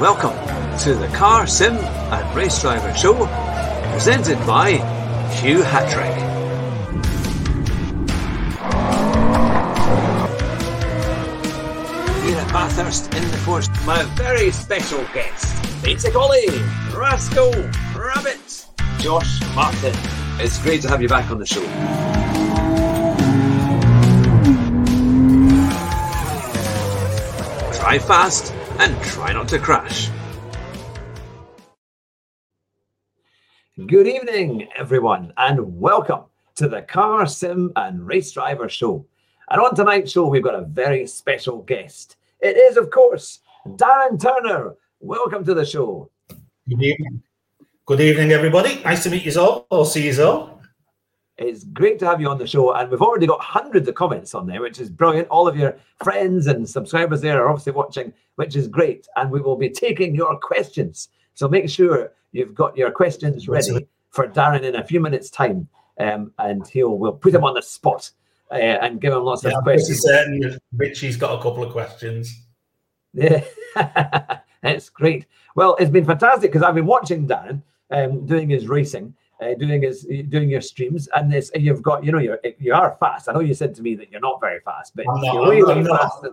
welcome to the Car Sim and Race Driver Show, presented by Hugh Hatrick. Here at Bathurst in the Forest, my very special guest, Peter Colley, Rascal, Rabbit, Josh Martin. It's great to have you back on the show. Drive fast and try not to crash. Good evening, everyone, and welcome to the Car Sim and Race Driver Show. And on tonight's show, we've got a very special guest. It is, of course, Darren Turner. Welcome to the show. Good evening. Good evening, everybody. Nice to meet you all. I'll see you all. It's great to have you on the show, and we've already got hundreds of comments on there, which is brilliant. All of your friends and subscribers there are obviously watching, which is great. And we will be taking your questions. So make sure you've got your questions ready for Darren in a few minutes' time, um, and he'll we'll put him on the spot uh, and give him lots Yeah, of I'm questions. certain Richie's got a couple of questions. Yeah, that's great. Well, it's been fantastic because I've been watching Darren um, doing his racing, uh, doing is doing your streams, and this and you've got you know you're you are fast. I know you said to me that you're not very fast, but you're way way I'm faster.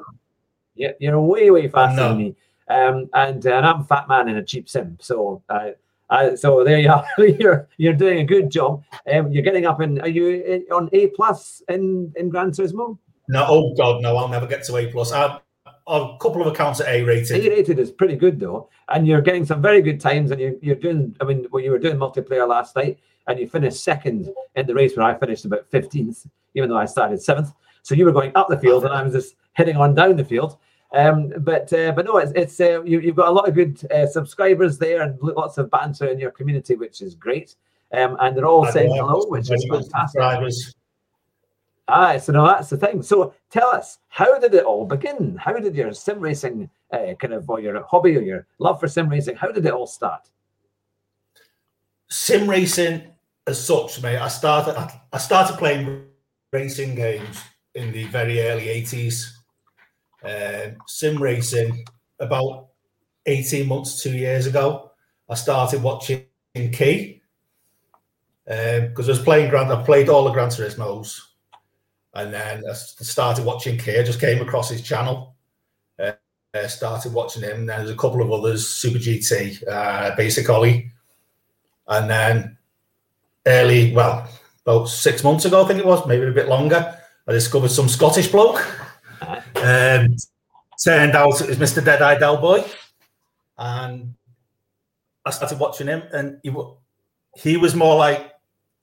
You're, you're way way faster than me. Um, and uh, and I'm a fat man in a cheap sim, so. Uh, uh, so there you are. you're you're doing a good job. Um, you're getting up in. Are you in, on A plus in in Gran Turismo? No, oh God, no, I'll never get to A plus. I a couple of accounts at A rating. A rated. rated is pretty good though, and you're getting some very good times. And you're, you're doing, I mean, well, you were doing multiplayer last night, and you finished second in the race where I finished about 15th, even though I started seventh. So you were going up the field, and I was just heading on down the field. Um, but uh, but no, it's it's uh, you, you've got a lot of good uh, subscribers there, and lots of banter in your community, which is great. Um, and they're all saying hello, which is fantastic. Ah, so no, that's the thing. So tell us, how did it all begin? How did your sim racing uh, kind of, or your hobby or your love for sim racing, how did it all start? Sim racing, as such, mate. I started. I, I started playing racing games in the very early eighties. Um, sim racing about eighteen months, two years ago. I started watching Key because I was playing Grand. I played all the Gran Turismo's, and then I started watching Key. I just came across his channel. Uh, uh, started watching him. Then there's a couple of others, Super GT, uh, Basic Ollie, and then early, well, about six months ago, I think it was, maybe a bit longer, I discovered some Scottish bloke. Um, turned out it was Mr. Deadeye Delboy, and I started watching him, and he he was more like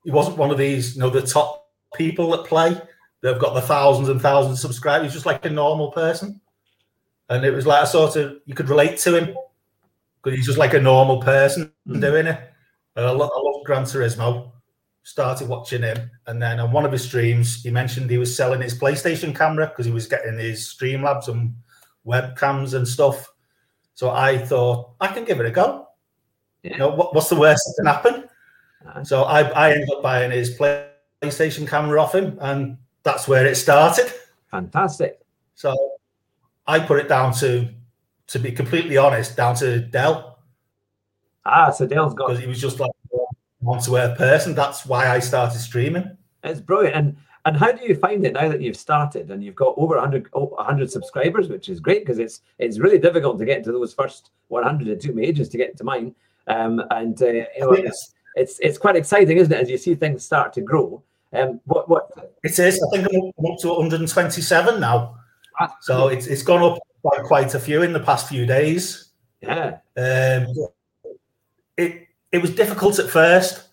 he wasn't one of these, you know, the top people that play. They've got the thousands and thousands of subscribers. He's just like a normal person, and it was like a sort of you could relate to him because he's just like a normal person Mm. doing it. And I, lo- I love Gran Turismo. Started watching him, and then on one of his streams, he mentioned he was selling his PlayStation camera because he was getting his Streamlabs and webcams and stuff. So I thought I can give it a go. Yeah. You know, what, what's the worst that can happen? So I, I ended up buying his PlayStation camera off him, and that's where it started. fantastic. So I put it down to, to be completely honest, down to Del Ah, so Dale's got because he was just like a down to earth person. That's why I started streaming. it's brilliant. And and how do you find it now that you've started and you've got over 100, oh, 100 subscribers, which is great because it's it's really difficult to get to those first 100. It took me ages to get to mine. Um, and uh, you know, it's, it's it's quite exciting, isn't it, as you see things start to grow. Um, what what It is. I think I'm up, to 127 now. So it's it's gone up by quite a few in the past few days. yeah, Um, it it was difficult at first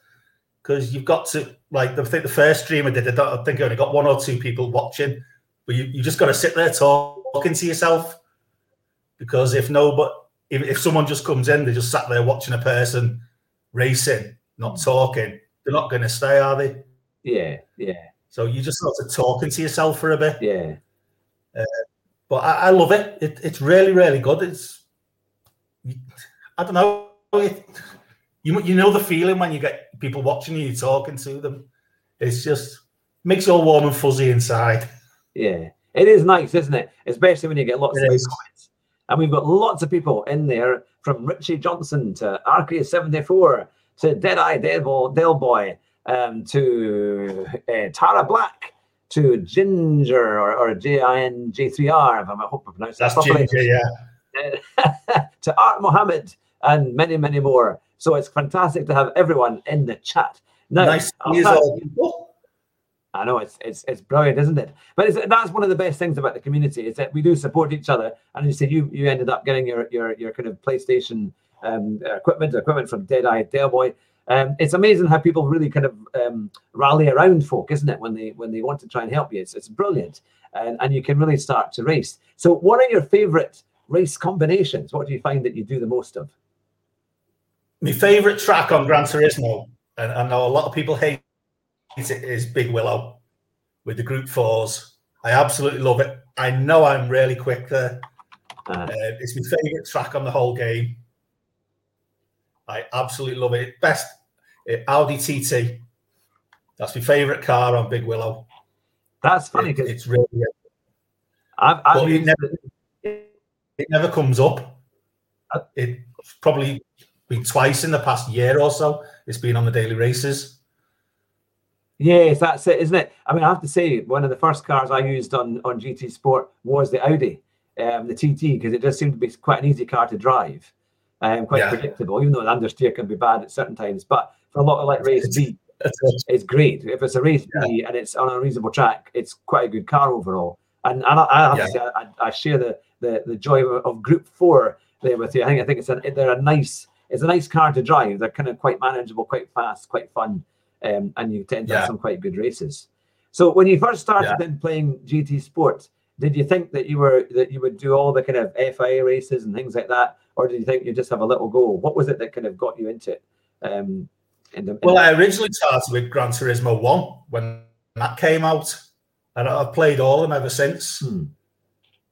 because you've got to like I think the first stream I did. I, don't, I think I only got one or two people watching, but you, you just got to sit there talking to yourself because if no, but if, if someone just comes in, they just sat there watching a person racing, not talking. They're not going to stay, are they? Yeah, yeah, So you just sort of talking to yourself for a bit. yeah. Uh, but I, I love it. it. It's really, really good. It's I don't know. It, you you know the feeling when you get people watching you, talking to them. It's just makes you all warm and fuzzy inside. Yeah, it is nice, isn't it? Especially when you get lots It of is. comments. And we've got lots of people in there from Richie Johnson to Arcade74 to Deadeye Del, Del Boy um, to uh, Tara Black to Ginger or, or J-I-N-J-3-R, if I'm, I hope I pronounced that That's properly. Ginger, yeah. to Art Mohammed and many, many more. So it's fantastic to have everyone in the chat. Now, nice. I know it's it's it's brilliant, isn't it? But it's, that's one of the best things about the community is that we do support each other. And you said you you ended up getting your your your kind of PlayStation um, equipment, equipment from Deadeye Delboy. Um, it's amazing how people really kind of um, rally around folk, isn't it? When they when they want to try and help you, it's it's brilliant, and and you can really start to race. So, what are your favourite race combinations? What do you find that you do the most of? My favourite track on Gran Turismo, and I know a lot of people hate it, is Big Willow with the Group Fours. I absolutely love it. I know I'm really quick there. Uh-huh. Uh, it's my favourite track on the whole game. I absolutely love it. Best Audi TT. That's my favourite car on Big Willow. That's funny because it, it's really. I've, I've it, never, it never comes up. Uh, it's probably been twice in the past year or so. It's been on the daily races. Yes, that's it, isn't it? I mean, I have to say, one of the first cars I used on on GT Sport was the Audi, um, the TT, because it just seemed to be quite an easy car to drive um, quite yeah. predictable, even though the understeer can be bad at certain times. But a lot of like race B, it's great. If it's a race yeah. B and it's on a reasonable track, it's quite a good car overall. And, and I, I have yeah. to say, I, I, share the, the the joy of, of Group Four there with you. I think I think it's a they're a nice it's a nice car to drive. They're kind of quite manageable, quite fast, quite fun, um, and you tend to have some quite good races. So when you first started then playing GT Sport, did you think that you were that you would do all the kind of FIA races and things like that, or did you think you just have a little go? What was it that kind of got you into it? Um, in the, in well, the... I originally started with Gran Turismo One when that came out, and I've played all of them ever since. Hmm.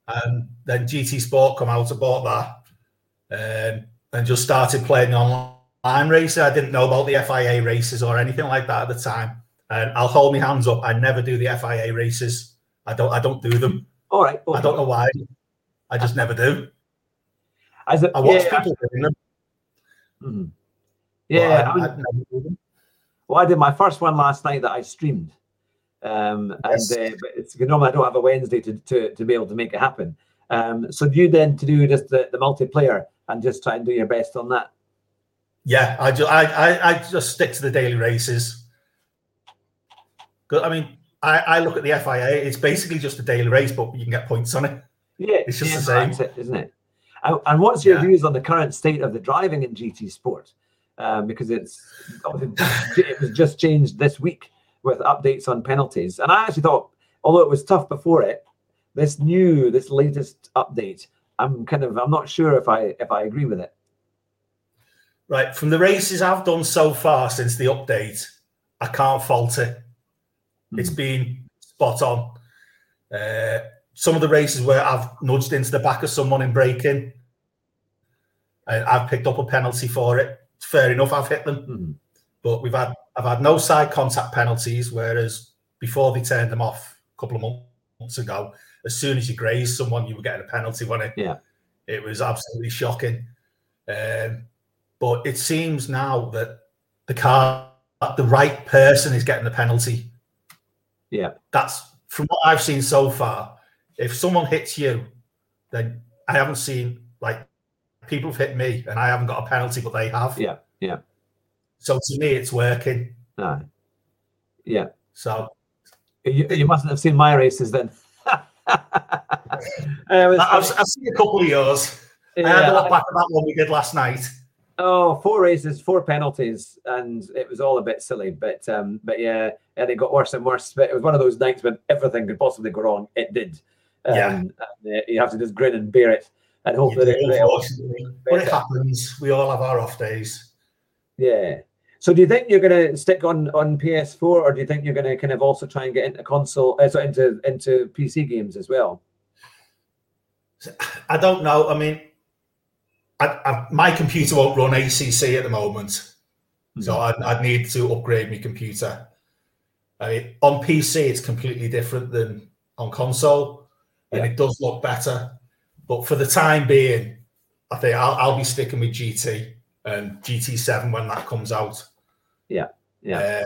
And then GT Sport come out, I bought that, um, and just started playing online racing. I didn't know about the FIA races or anything like that at the time. And I'll hold my hands up. I never do the FIA races. I don't. I don't do them. All right. I don't know why. I just never do. As a, I watch yeah, people doing them. Mm-hmm. Yeah. I, I, well, I did my first one last night that I streamed. Um, yes. and uh, it's normally I don't have a Wednesday to, to, to be able to make it happen. Um, so do you then to do just the, the multiplayer and just try and do your best on that? Yeah, I just I, I, I just stick to the daily races. Good. I mean, I, I look at the FIA. It's basically just a daily race, but you can get points on it. Yeah, it's just yeah, the same, isn't it? And what's your yeah. views on the current state of the driving in GT Sport? Um, because it's it was just changed this week with updates on penalties. And I actually thought, although it was tough before it, this new, this latest update, I'm kind of I'm not sure if I if I agree with it. Right, from the races I've done so far since the update, I can't fault it. Mm. It's been spot on. Uh, some of the races where I've nudged into the back of someone in braking, I've picked up a penalty for it. Fair enough, I've hit them, mm. but we've had I've had no side contact penalties. Whereas before they turned them off a couple of months ago, as soon as you grazed someone, you were getting a penalty on it. Yeah, it was absolutely shocking. Um, but it seems now that the car, the right person is getting the penalty yeah. That's from what I've seen so far. If someone hits you, then I haven't seen like people have hit me and I haven't got a penalty, but they have. Yeah. Yeah. So to me, it's working. No. Yeah. So you, you mustn't have seen my races then. uh, I've, I've, seen a couple of yours. Yeah, I had a look back at that one we did last night. Oh, four races, four penalties, and it was all a bit silly. But um, but yeah, and it got worse and worse. But it was one of those nights when everything could possibly go wrong. It did. Um, yeah. And, uh, you have to just grin and bear it, and hope that it. But it happens. We all have our off days. Yeah. So do you think you're going to stick on on PS4, or do you think you're going to kind of also try and get into console, uh, so into into PC games as well? I don't know. I mean, I, I, my computer won't run ACC at the moment, mm-hmm. so I'd, I'd, need to upgrade my computer. I mean, on PC, it's completely different than on console, and it does look better. But for the time being, I think I'll, I'll be sticking with GT and GT7 when that comes out. Yeah, yeah. Uh,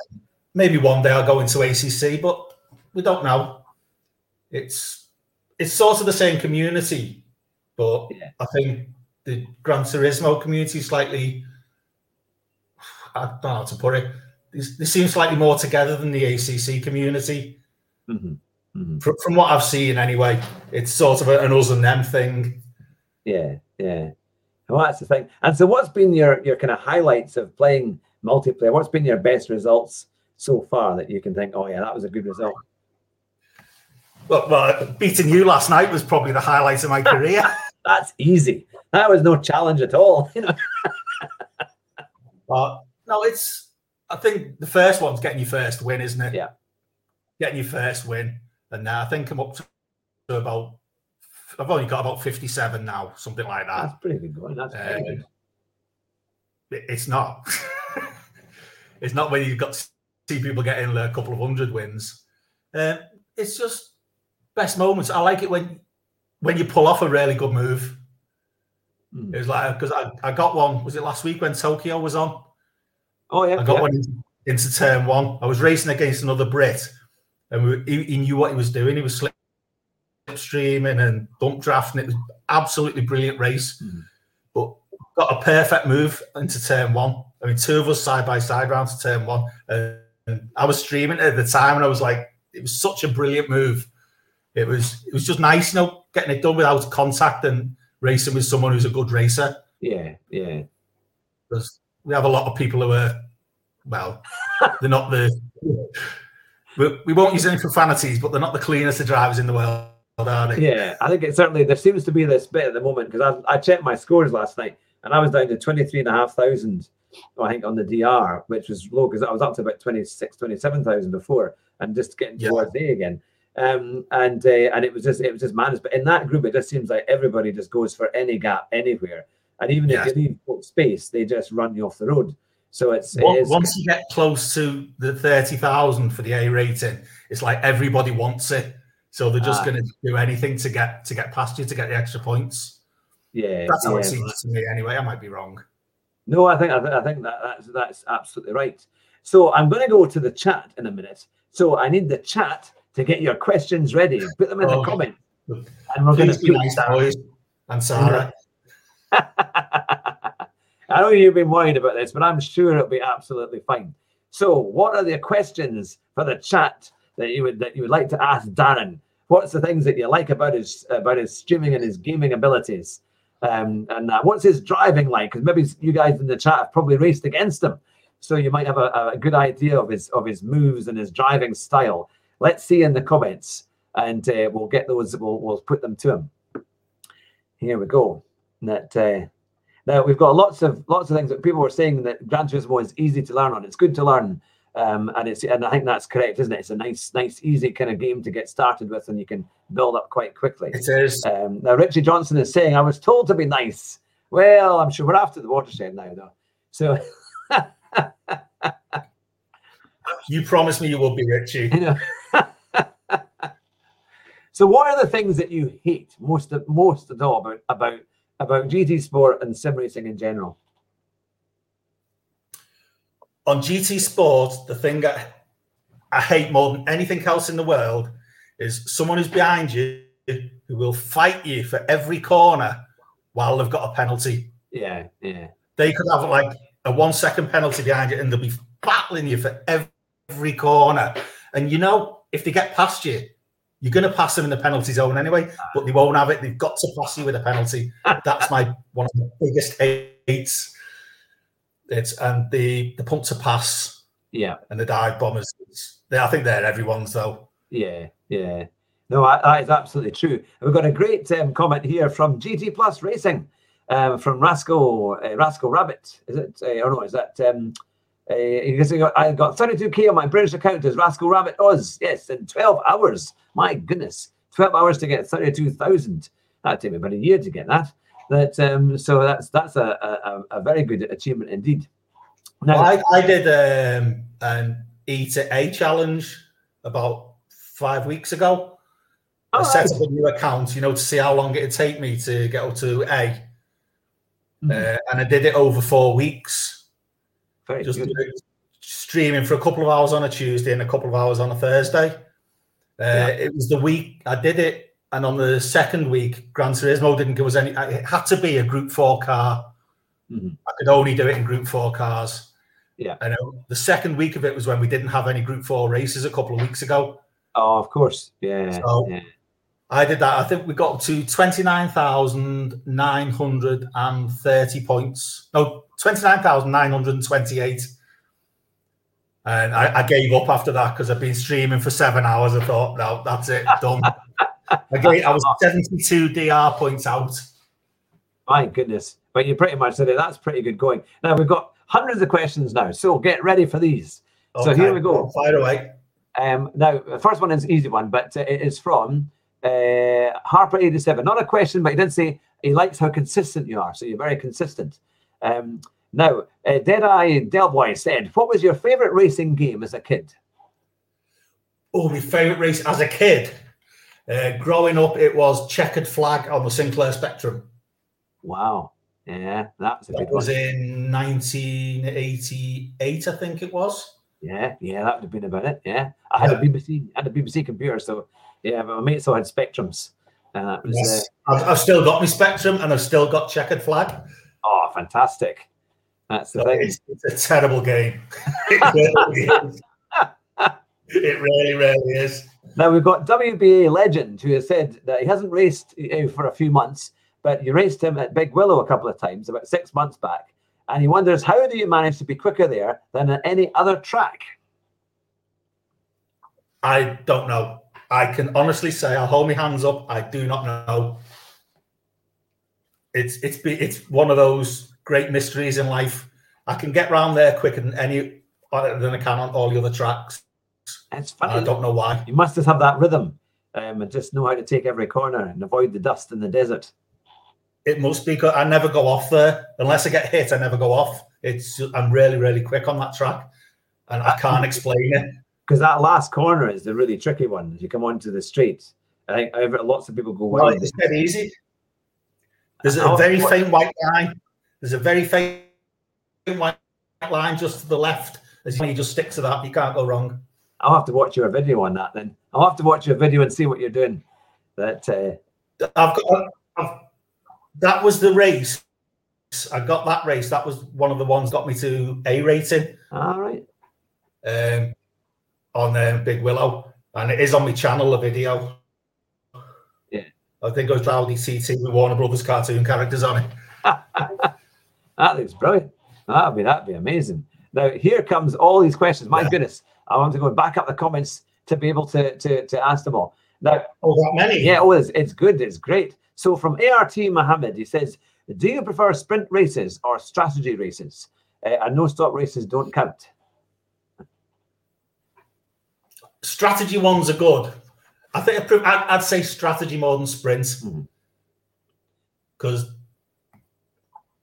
maybe one day I'll go into ACC, but we don't know. It's it's sort of the same community, but Yeah. I think the Gran Turismo community is slightly. I don't know how to put it. They, seem slightly more together than the ACC community. hmm hmm From, from what I've seen, anyway, it's sort of an us and them thing. Yeah, yeah. Well, that's the thing. And so, what's been your your kind of highlights of playing multiplayer? What's been your best results so far that you can think, oh yeah, that was a good result? Well, well, beating you last night was probably the highlight of my career. That's easy. That was no challenge at all. You know. But no, it's. I think the first one's getting your first win, isn't it? Yeah. Getting your first win, and now I think I'm up to about. I've only got about fifty-seven now, something like that. That's pretty good going. That's Um, good. It's not. it's not when you've got to see people getting a couple of hundred wins. Um, it's just best moments. I like it when when you pull off a really good move. Mm. It was like because I, I got one. Was it last week when Tokyo was on? Oh yeah, I got yeah. one into, into turn one. I was racing against another Brit, and we, he, he knew what he was doing. He was slip streaming and dump drafting. It was absolutely brilliant race, Mhm. but got a perfect move into turn one. I mean, two of us side by side round to turn one, and I was streaming at the time, and I was like, it was such a brilliant move. It was it was just nice, you know, getting it done without contact and racing with someone who's a good racer Yeah, yeah. because we have a lot of people who are, well, they're not the. We, we won't use any profanities, but they're not the cleanest of drivers in the world, are they? Yeah, I think it certainly there seems to be this bit at the moment because I, I checked my scores last night and I was down to 23,500, I think, on the DR, which was low because I was up to about 26, 27,000 before and just getting Yeah. towards A again. Um, and uh, and it was just it was just madness. But in that group, it just seems like everybody just goes for any gap anywhere. And even Yes. if you leave space, they just run you off the road. So it's it Once, once you get close to the 30,000 for the A rating, it's like everybody wants it. So they're just Ah. going to do anything to get to get past you to get the extra points. yeah, That's how yeah, it seems to me, anyway. I might be wrong. No, I think I, th- I think that that's that's absolutely right. So I'm going to go to the chat in a minute. So I need the chat to get your questions ready. Put them in the Oh. comment, and we're going to be nice, boys. And Sarah. I know you've been worried about this, but I'm sure it'll be absolutely fine. So, what are the questions for the chat that you would that you would like to ask Darren? What's the things that you like about his about his streaming and his gaming abilities? Um, and uh, what's his driving like? Because maybe you guys in the chat have probably raced against him, so you might have a, a good idea of his of his moves and his driving style. Let's see in the comments, and uh, we'll get those. We'll we'll put them to him. Here we go. That uh, now we've got lots of lots of things that people were saying that Gran Turismo is easy to learn on. It's good to learn, um, and it's and I think that's correct, isn't it? It's a nice, nice, easy kind of game to get started with, and you can build up quite quickly. It is. Um, now Richie Johnson is saying, "I was told to be nice." Well, I'm sure we're after the watershed now, though. So You promised me you will be Richie. you know. so, what are the things that you hate most most of all about about about GT Sport and sim racing in general? on GT Sport, the thing I, I hate more than anything else in the world is someone who's behind you who will fight you for every corner while they've got a penalty. Yeah, yeah, They could have like a one second penalty behind you and they'll be battling you for every corner. And you know, if they get past you, you're going to pass them in the penalty zone anyway, but they won't have it. They've got to pass you with a penalty. That's my one of the biggest hates. It's and the the punt to pass yeah. and the dive bombers. They, I think they're everyone's though. Yeah, yeah. No, I, that is absolutely true. We've got a great um, comment here from GT Plus Racing, um, from Rascal uh, Rascal Rabbit. Is it? Uh, or no, is that? Um, uh, I got 32k on my British account as Rascal Rabbit Oz. Yes, in 12 hours. My goodness, 12 hours to get 32,000. That took me about a year to get that. That um, so that's that's a, a, a very good achievement indeed. Now, I, I did um, an E to A challenge about five weeks ago, I set up a new account, you know, to see how long it'd take me to get up to A. Mm-hmm. Uh, and I did it over four weeks. Very just streaming for a couple of hours on a Tuesday and a couple of hours on a Thursday. Uh, yeah. It was the week I did it, and on the second week, Gran Turismo didn't give us any. It had to be a Group Four car. Mm-hmm. I could only do it in Group Four cars. Yeah. And the second week of it was when we didn't have any Group Four races a couple of weeks ago. Oh, of course. Yeah. So yeah. I did that. I think we got to 29,930 points. No, 29,928. And I, I, gave up after that because I've been streaming for seven hours. I thought, no, that's it, done. I, gave, I was 72 DR points out. My goodness. But you pretty much said it. That's pretty good going. Now we've got hundreds of questions now. So get ready for these. Okay. So here we go. Fire away. Um, now, the first one is an easy one, but uh, it is from uh, Harper87. Not a question, but he did say he likes how consistent you are. So you're very consistent. Um, now, uh, Deadeye Delboy said, What was your favorite racing game as a kid? Oh, my favorite race as a kid. Uh, growing up, it was Checkered Flag on the Sinclair Spectrum. Wow. Yeah, that's a that was one. in 1988, I think it was. Yeah, yeah, that would have been about it. Yeah, I had yeah. a BBC, I had a BBC computer, so yeah, but my mates all had Spectrums. And that was, yes. uh, I've, I've, still got my Spectrum and I've still got Checkered Flag. Oh, fantastic. That's the so thing. It's, it's, a terrible game. it, really it really, really is. Now we've got WBA legend who has said that he hasn't raced for a few months, but you raced him at Big Willow a couple of times about six months back, and he wonders how do you manage to be quicker there than at any other track? I don't know. I can honestly say, I'll hold my hands up. I do not know. It's it's it's one of those great mysteries in life. I can get round there quicker than any than I can on all the other tracks. It's funny. I don't know why. You must just have that rhythm um, and just know how to take every corner and avoid the dust in the desert. It must be because I never go off there unless I get hit. I never go off. It's I'm really really quick on that track, and I can't explain it because that last corner is the really tricky one as you come onto the street. I think lots of people go well. It's dead easy. There's a very faint white line. There's a very faint white line just to the left. As you just stick to that, you can't go wrong. I'll have to watch your video on that then. I'll have to watch your video and see what you're doing. That uh... I've got. I've, that was the race. I got that race. That was one of the ones got me to A rating. All right. Um, on um, Big Willow, and it is on my channel. A video. Yeah, I think it was Rowdy CT with Warner Brothers cartoon characters on it. that looks brilliant. That'd be that'd be amazing. Now here comes all these questions. My yeah. goodness, I want to go back up the comments to be able to to, to ask them all. Now, oh, that many? Yeah, oh, it's, it's good. It's great. So from ART Mohammed, he says, "Do you prefer sprint races or strategy races? Uh, and no stop races don't count." Strategy ones are good. I think I'd, I'd say strategy more than sprints because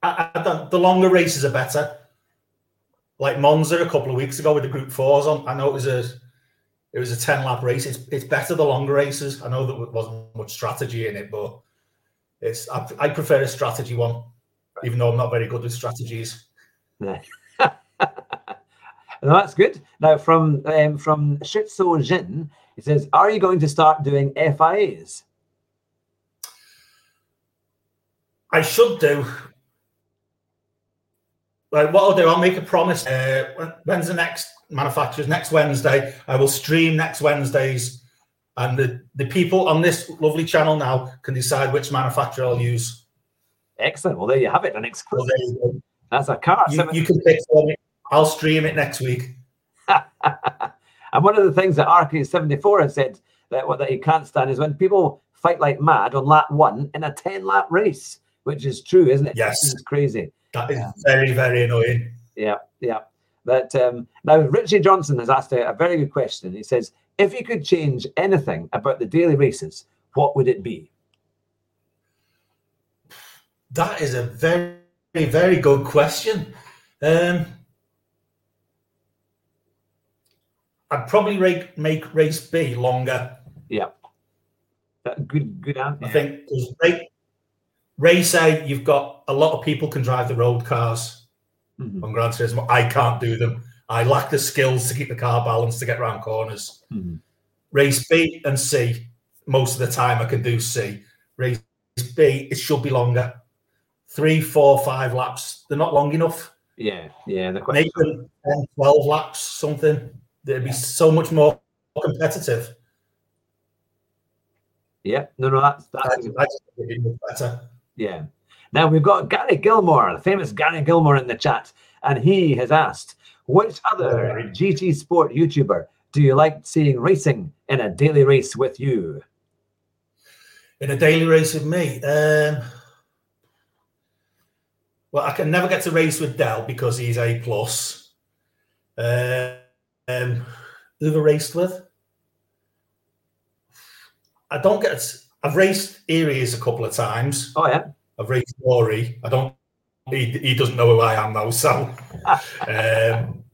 mm-hmm. the longer races are better. Like Monza a couple of weeks ago with the Group Fours on, I know it was a it was a ten lap race. It's it's better the longer races. I know that wasn't much strategy in it, but it's I, I prefer a strategy one, even though I'm not very good with strategies. Yeah. No, that's good. Now, from um, from Shitso Jin, he says, "Are you going to start doing FIAs?" I should do. Like what I'll do, I'll make a promise. Uh, when's the next manufacturers? Next Wednesday. I will stream next Wednesdays, and the the people on this lovely channel now can decide which manufacturer I'll use. Excellent. Well, there you have it. An exclusive. Well, That's a car. You, you can pick for me. I'll stream it next week. and one of the things that RK74 has said that what that he can't stand is when people fight like mad on lap one in a 10 lap race, which is true, isn't it? Yes. It's crazy. That is very, very annoying. Yeah, yeah. But um, now Richie Johnson has asked a, a very good question. He says, if you could change anything about the daily races, what would it be? That is a very, very good question. Um, I'd probably make, make race B longer. Yeah. That good, good answer. I think race, race A, you've got a lot of people can drive the road cars Mhm. on Gran Turismo. I can't do them. I lack the skills to keep the car balanced to get around corners. Mhm. Race B and C, most of the time I can do C. Race B, it should be longer. Three, four, five laps. They're not long enough. Yeah, yeah. The Make question. them 10, 12 laps, something. They'd be so much more competitive. Yeah, no, no, that's that's I just think it'd be better. Yeah. Now we've got Gary Gilmore, the famous Gary Gilmore in the chat, and he has asked, which other GT Sport YouTuber do you like seeing racing in a daily race with you? In a daily race with me, um, well, I can never get to race with Del because he's A plus. Uh, um, who have I raced with? I don't get. I've raced Aries a couple of times. Oh yeah. I've raced Rory. I don't. He, he doesn't know who I am though. So, um,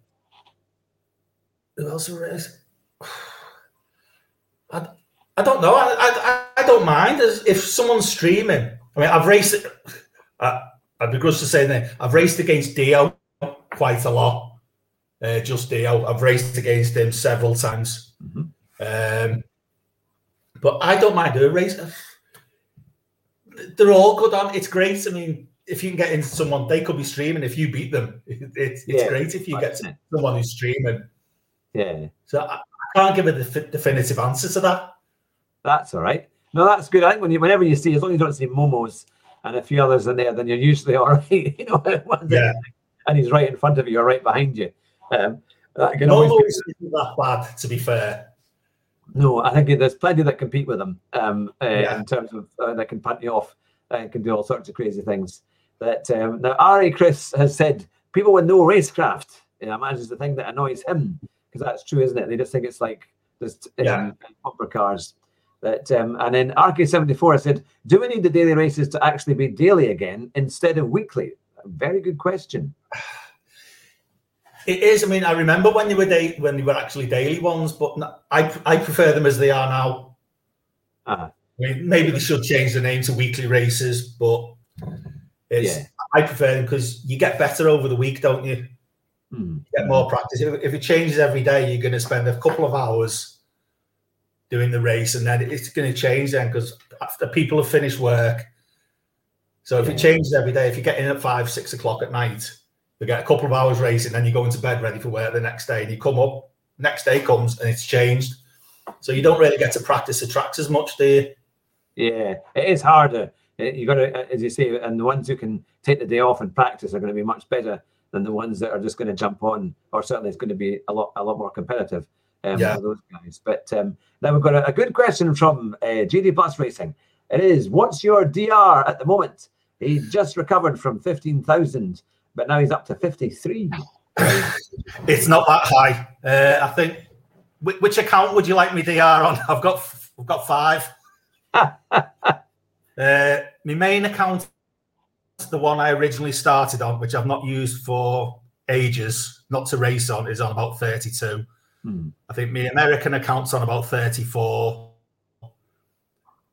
who else have I raced? I, I don't know. I, I I don't mind if someone's streaming. I mean, I've raced. I, I'd be gross to say that I've raced against Dio quite a lot. Uh, just Dio. I've raced against him several times. Mhm. Um, but I don't mind doing race. They're all good on. It's great. I mean, if you can get into someone, they could be streaming. If you beat them, it, it's Yeah, great if you get to someone who's streaming. Yeah, So I, I can't give a defi- definitive answer to that. that's all right. No, that's good. I think when you, whenever you see, as long as you don't see Momos and a few others in there, then you're usually all right. you know, Yeah. and he's right in front of you or right behind you. Um, that can No, always be isn't that bad, to be fair. No, I think there's plenty that compete with them um, uh, Yeah. in terms of uh, that can punt you off and can do all sorts of crazy things. That um, now Ari Chris has said people with no racecraft. You know, I imagine is the thing that annoys him because that's true, isn't it? They just think it's like just um, Yeah. bumper cars. That um, and then RK74 said, "Do we need the daily races to actually be daily again instead of weekly?" A very good question. It is. I mean, I remember when they were day, when they were actually daily ones, but I I prefer them as they are now. Uh, I mean, maybe they should change the name to weekly races, but it's Yeah. I prefer them because you get better over the week, don't you? hmm. You get more practice. If, if it changes every day, you're going to spend a couple of hours doing the race, and then it's going to change then because after people have finished work. So if Yeah. it changes every day, if you get in at five, six o'clock at night, you get a couple of hours racing, then you go into bed ready for work the next day, and you come up. Next day comes and it's changed, so you don't really get to practice the tracks as much, do you? Yeah, it is harder. Uh, You got to, as you say, and the ones who can take the day off and practice are going to be much better than the ones that are just going to jump on. Or certainly, it's going to be a lot, a lot more competitive. Um, Yeah. for those guys. But um, now we've got a, a good question from uh, GT Plus Racing. It is, what's your DR at the moment? He just recovered from fifteen thousand, but now he's up to fifty-three. It's not that high. Uh, I think. Which, which account would you like me to DR on? I've got f- I've got five. uh, my main account, the one I originally started on, which I've not used for ages, not to race on, is on about thirty-two. Hmm. I think my American account's on about thirty-four,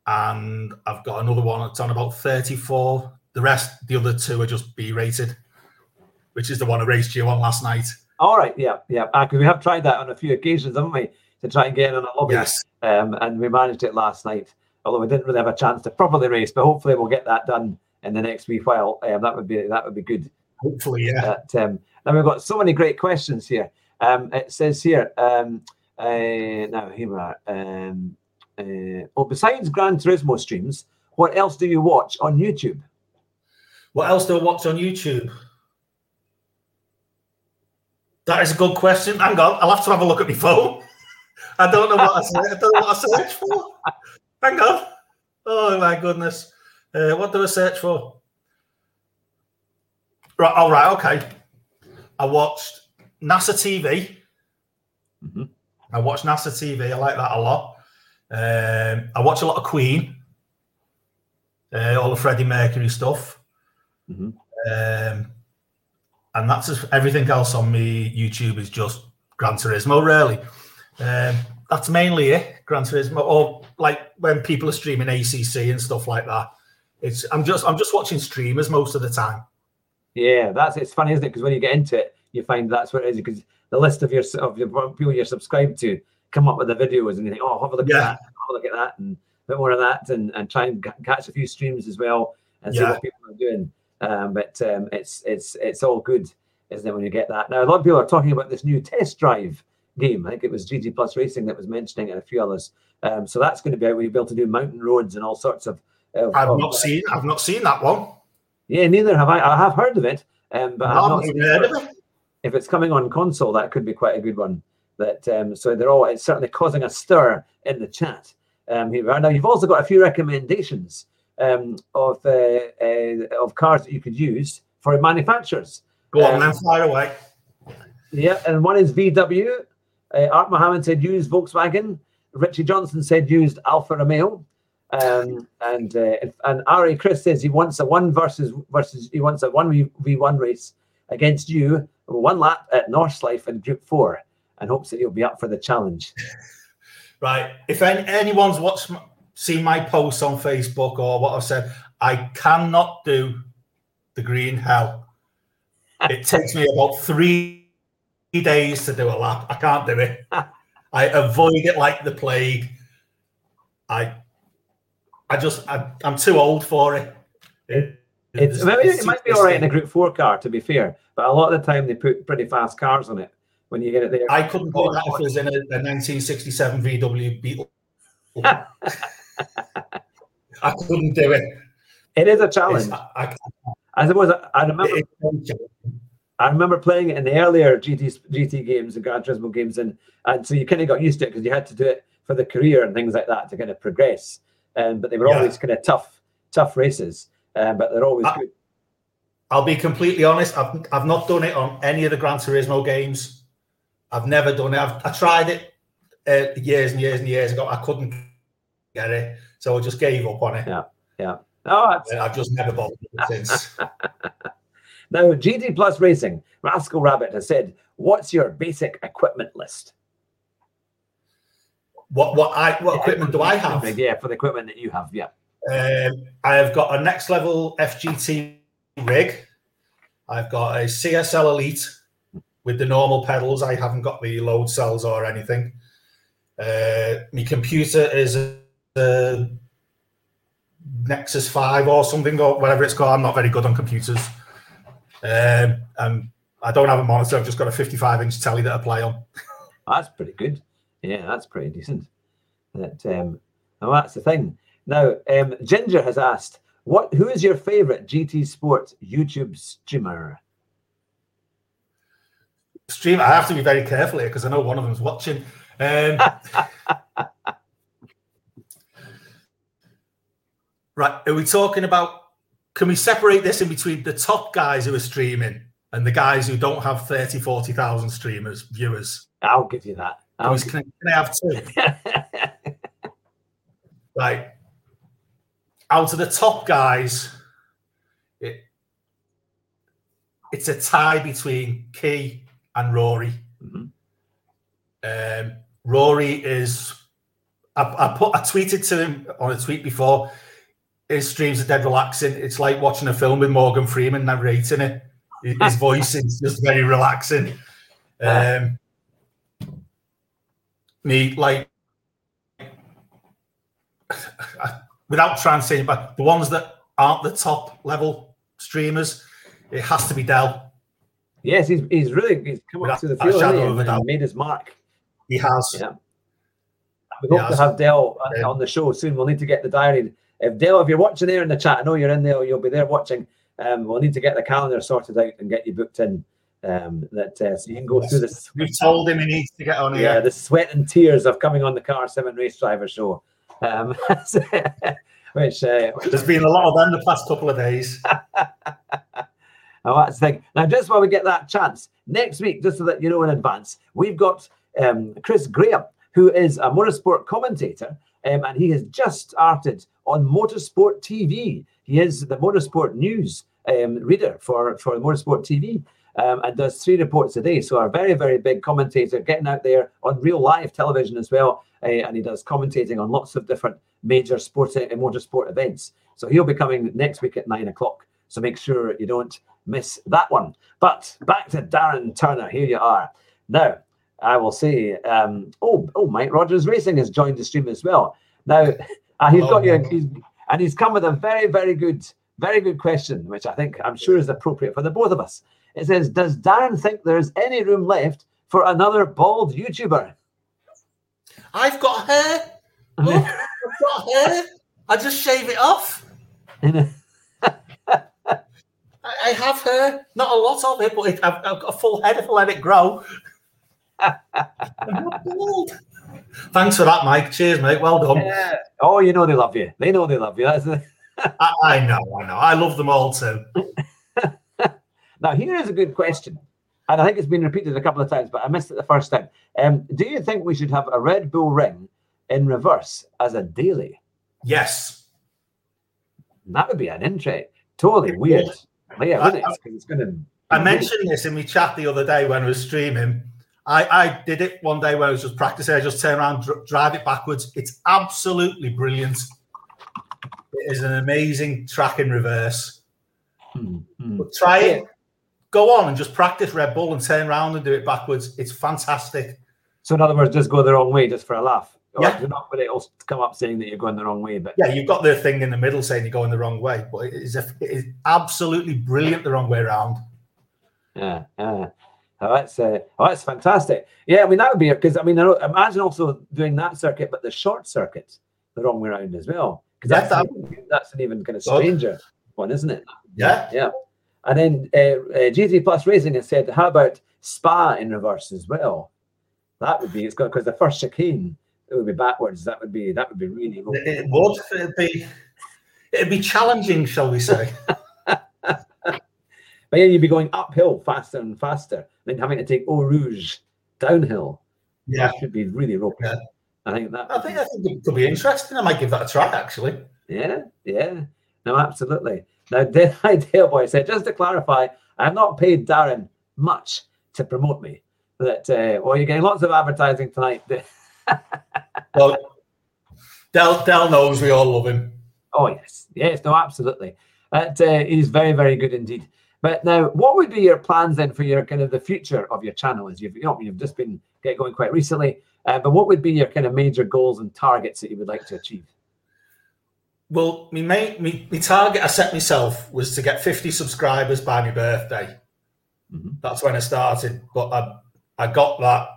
and I've got another one that's on about thirty-four. The rest, the other two, are just B-rated, which is the one I raced you on last night. All right, yeah, yeah. Because we have tried that on a few occasions, haven't we? To try and get in on a lobby. Yes. um, and we managed it last night. Although we didn't really have a chance to properly race, but hopefully we'll get that done in the next wee while. Um, that would be that would be good. Hopefully, yeah. But, um, now we've got so many great questions here. Um, it says here um, uh, now here we are. Um, uh, oh, besides Gran Turismo streams, what else do you watch on YouTube? What else do I watch on YouTube? That is a good question. Hang on, I'll have to have a look at my phone. I don't know what I, search- I don't know what I search for. Hang on. Oh my goodness. Uh, what do I search for? Right. All right. Okay. I watched NASA TV. Mhm. I watch NASA TV. I like that a lot. Um, I watch a lot of Queen. Uh, all the Freddie Mercury stuff. Mhm. Um, and that's just, everything else on me YouTube is just Gran Turismo, really. Um, that's mainly it. Gran Turismo, or like when people are streaming ACC and stuff like that. It's I'm just I'm just watching streamers most of the time. Yeah, that's it's funny, isn't it? Because when you get into it, you find that's what it is. Because the list of your of your people you're subscribed to come up with the videos, and you think, oh, have a look Yeah. at that, have a look at that, and a bit more of that, and and try and ca- catch a few streams as well, and see what people are doing. Um, but um, it's it's it's all good, isn't it? When you get that. Now a lot of people are talking about this new test drive game. I think it was GT Plus Racing that was mentioning, it, and a few others. Um, so that's going to be out you'll be able to do mountain roads and all sorts of. of I've of- not seen I've not seen that one. Yeah, neither have I. I have heard of it, um, but I've not seen heard of it. if it's coming on console, that could be quite a good one. That um, so they're all it's certainly causing a stir in the chat. Um, here. Now you've also got a few recommendations um, of uh, uh, of cars that you could use for manufacturers. Go on Um, then, fire away. Yeah, and one is VW. Uh, Art Mohammed said use Volkswagen. Richie Johnson said used Alfa Romeo. Um, and uh, and Ari Chris says he wants a one versus versus he wants a one v one race against you, one lap at Nordschleife in Group Four, and hopes that you'll be up for the challenge. Right. If any, anyone's watched my, seen my posts on Facebook or what I've said, I cannot do the green hell. It takes me about three days to do a lap. I can't do it. I avoid it like the plague. I I just I, I'm too old for it. It- It's, maybe it might be all right in a Group Four car, to be fair, but a lot of the time they put pretty fast cars on it when you get it there. I couldn't do that if it was in a, a 1967 VW Beetle. I couldn't do it. It is a challenge. I, I, I suppose I, I remember I remember playing it in the earlier GT GT games and Gran Turismo games, and and so you kind of got used to it because you had to do it for the career and things like that to kind of progress. Um, but they were Yeah. always kind of tough, tough races, um, but they're always I- good. I'll be completely honest. I've, I've not done it on any of the Gran Turismo games. I've never done it. I've, I tried it uh, years and years and years ago. I couldn't get it, so I just gave up on it. Yeah. Yeah. Oh, I've just never bothered since. now GT Plus Racing, Rascal Rabbit has said, "What's your basic equipment list?" What what I what equipment do I have? Yeah, for the equipment that you have. Yeah. Um, I have got a next level FGT rig. I've got a CSL Elite with the normal pedals. I haven't got the load cells or anything. Uh, my computer is a, a Nexus 5 or something, or whatever it's called. I'm not very good on computers. Um, and I don't have a monitor. I've just got a 55 inch telly that I play on. That's pretty good. Yeah, that's pretty decent. That um, now that's the thing. Now, um, Ginger has asked, "What? Who is your favorite GT Sport YouTube streamer?" Stream. I have to be very careful here because I know one of them's watching. Um, right. Are we talking about? Can we separate this in between the top guys who are streaming and the guys who don't have 30, 40,000 streamers, viewers? I'll give you that. Can, I'll can I- can I have two? Right. Out of the top guys, it, it's a tie between Key and Rory. Mhm. Um, Rory is. I, I put. I tweeted to him on a tweet before. His streams are dead relaxing. It's like watching a film with Morgan Freeman narrating it. His voice is just very relaxing. Um, me like without trying to say, it, but the ones that aren't the top level streamers, it has to be Del. yes, he's he's really he's come up to the field shadow hasn't he, of a and made his mark. He has. Yeah. We He hope to have Del uh, Yeah. on the show soon. We'll need to get the diary. If Del, if you're watching there in the chat, I know you're in there. You'll be there watching. Um, we'll need to get the calendar sorted out and get you booked in. Um, that uh, so you can go through this. We've told him he needs to get on here. Yeah, the sweat and tears of coming on the Car Sim and Race Driver Show. Um, which uh, There's been a lot of them the past couple of days. Oh, that's the thing. Now, just while we get that chance, next week, just so that you know in advance, we've got um, Chris Graham, who is a motorsport commentator, um, and he has just started on Motorsport TV. He is the motorsport news um, reader for, for Motorsport TV. um, and does three reports a day. So a very, very big commentator, getting out there on real live television as well. Uh, and he does commentating on lots of different major sports and motorsport events. So he'll be coming next week at nine o'clock. So make sure you don't miss that one. But back to Darren Turner. Here you are. Now, I will say, um, oh, oh, Mike Rogers Racing has joined the stream as well. Now, uh, he's got you, he's, and he's come with a very, very good, very good question, which I think I'm sure is appropriate for the both of us. It says, Does Darren think there's any room left for another bald YouTuber? I've got hair. Look, I've got hair. I just shave it off. I have hair, not a lot of it, but it, I've, I've, got a full head if I let it grow. Thanks for that, Mike. Cheers, mate. Well done. Yeah. Oh, you know they love you. They know they love you. That's the... I, I know, I know. I love them all too. now, here is a good question. And I think it's been repeated a couple of times, but I missed it the first time. Um, do you think we should have a Red Bull ring in reverse as a daily? Yes. That would be an interest. Totally weird. Yeah, I, it? It's going to. I mentioned this in my chat the other day when I was streaming. I, I did it one day when I was just practicing. I just turn around, dr- drive it backwards. It's absolutely brilliant. It is an amazing track in reverse. Hmm, hmm. But try it. Go on and just practice Red Bull and turn around and do it backwards. It's fantastic. So, in other words, just go the wrong way just for a laugh. Yeah. You're not going to come up saying that you're going the wrong way, but yeah, you've got the thing in the middle saying you're going the wrong way, but it is, a, it is absolutely brilliant the wrong way around. Yeah, yeah. Oh, that's uh, oh, that's fantastic. Yeah, I mean that would be because I mean I imagine also doing that circuit, but the short circuit the wrong way around as well. Because that's that, that's an even kind of stranger one, isn't it? Yeah, yeah. And then uh, uh, GT Plus Racing has said, how about Spa in reverse as well? That would be it's got because the first chicane it would be backwards. That would be that would be really. It would. Be it'd be challenging, shall we say? But then you'd be going uphill faster and faster, then having to take Eau Rouge downhill. Yeah, that should be really ropey. Yeah. I think that. I think I think it could be interesting. I might give that a try, actually. Yeah, yeah, no, absolutely. Now, Deadeye Delboy said, just to clarify, I have not paid Darren much to promote me. That uh, well, you're getting lots of advertising tonight. well, Del Del knows we all love him. Oh yes, yes, no, absolutely. That uh, he's very, very good indeed. But now, what would be your plans then for your kind of the future of your channel? As you've you know you've just been get going quite recently, uh, but what would be your kind of major goals and targets that you would like to achieve? Well, my main my, my target I set myself was to get 50 subscribers by my birthday. Mm-hmm. That's when I started, but I I got that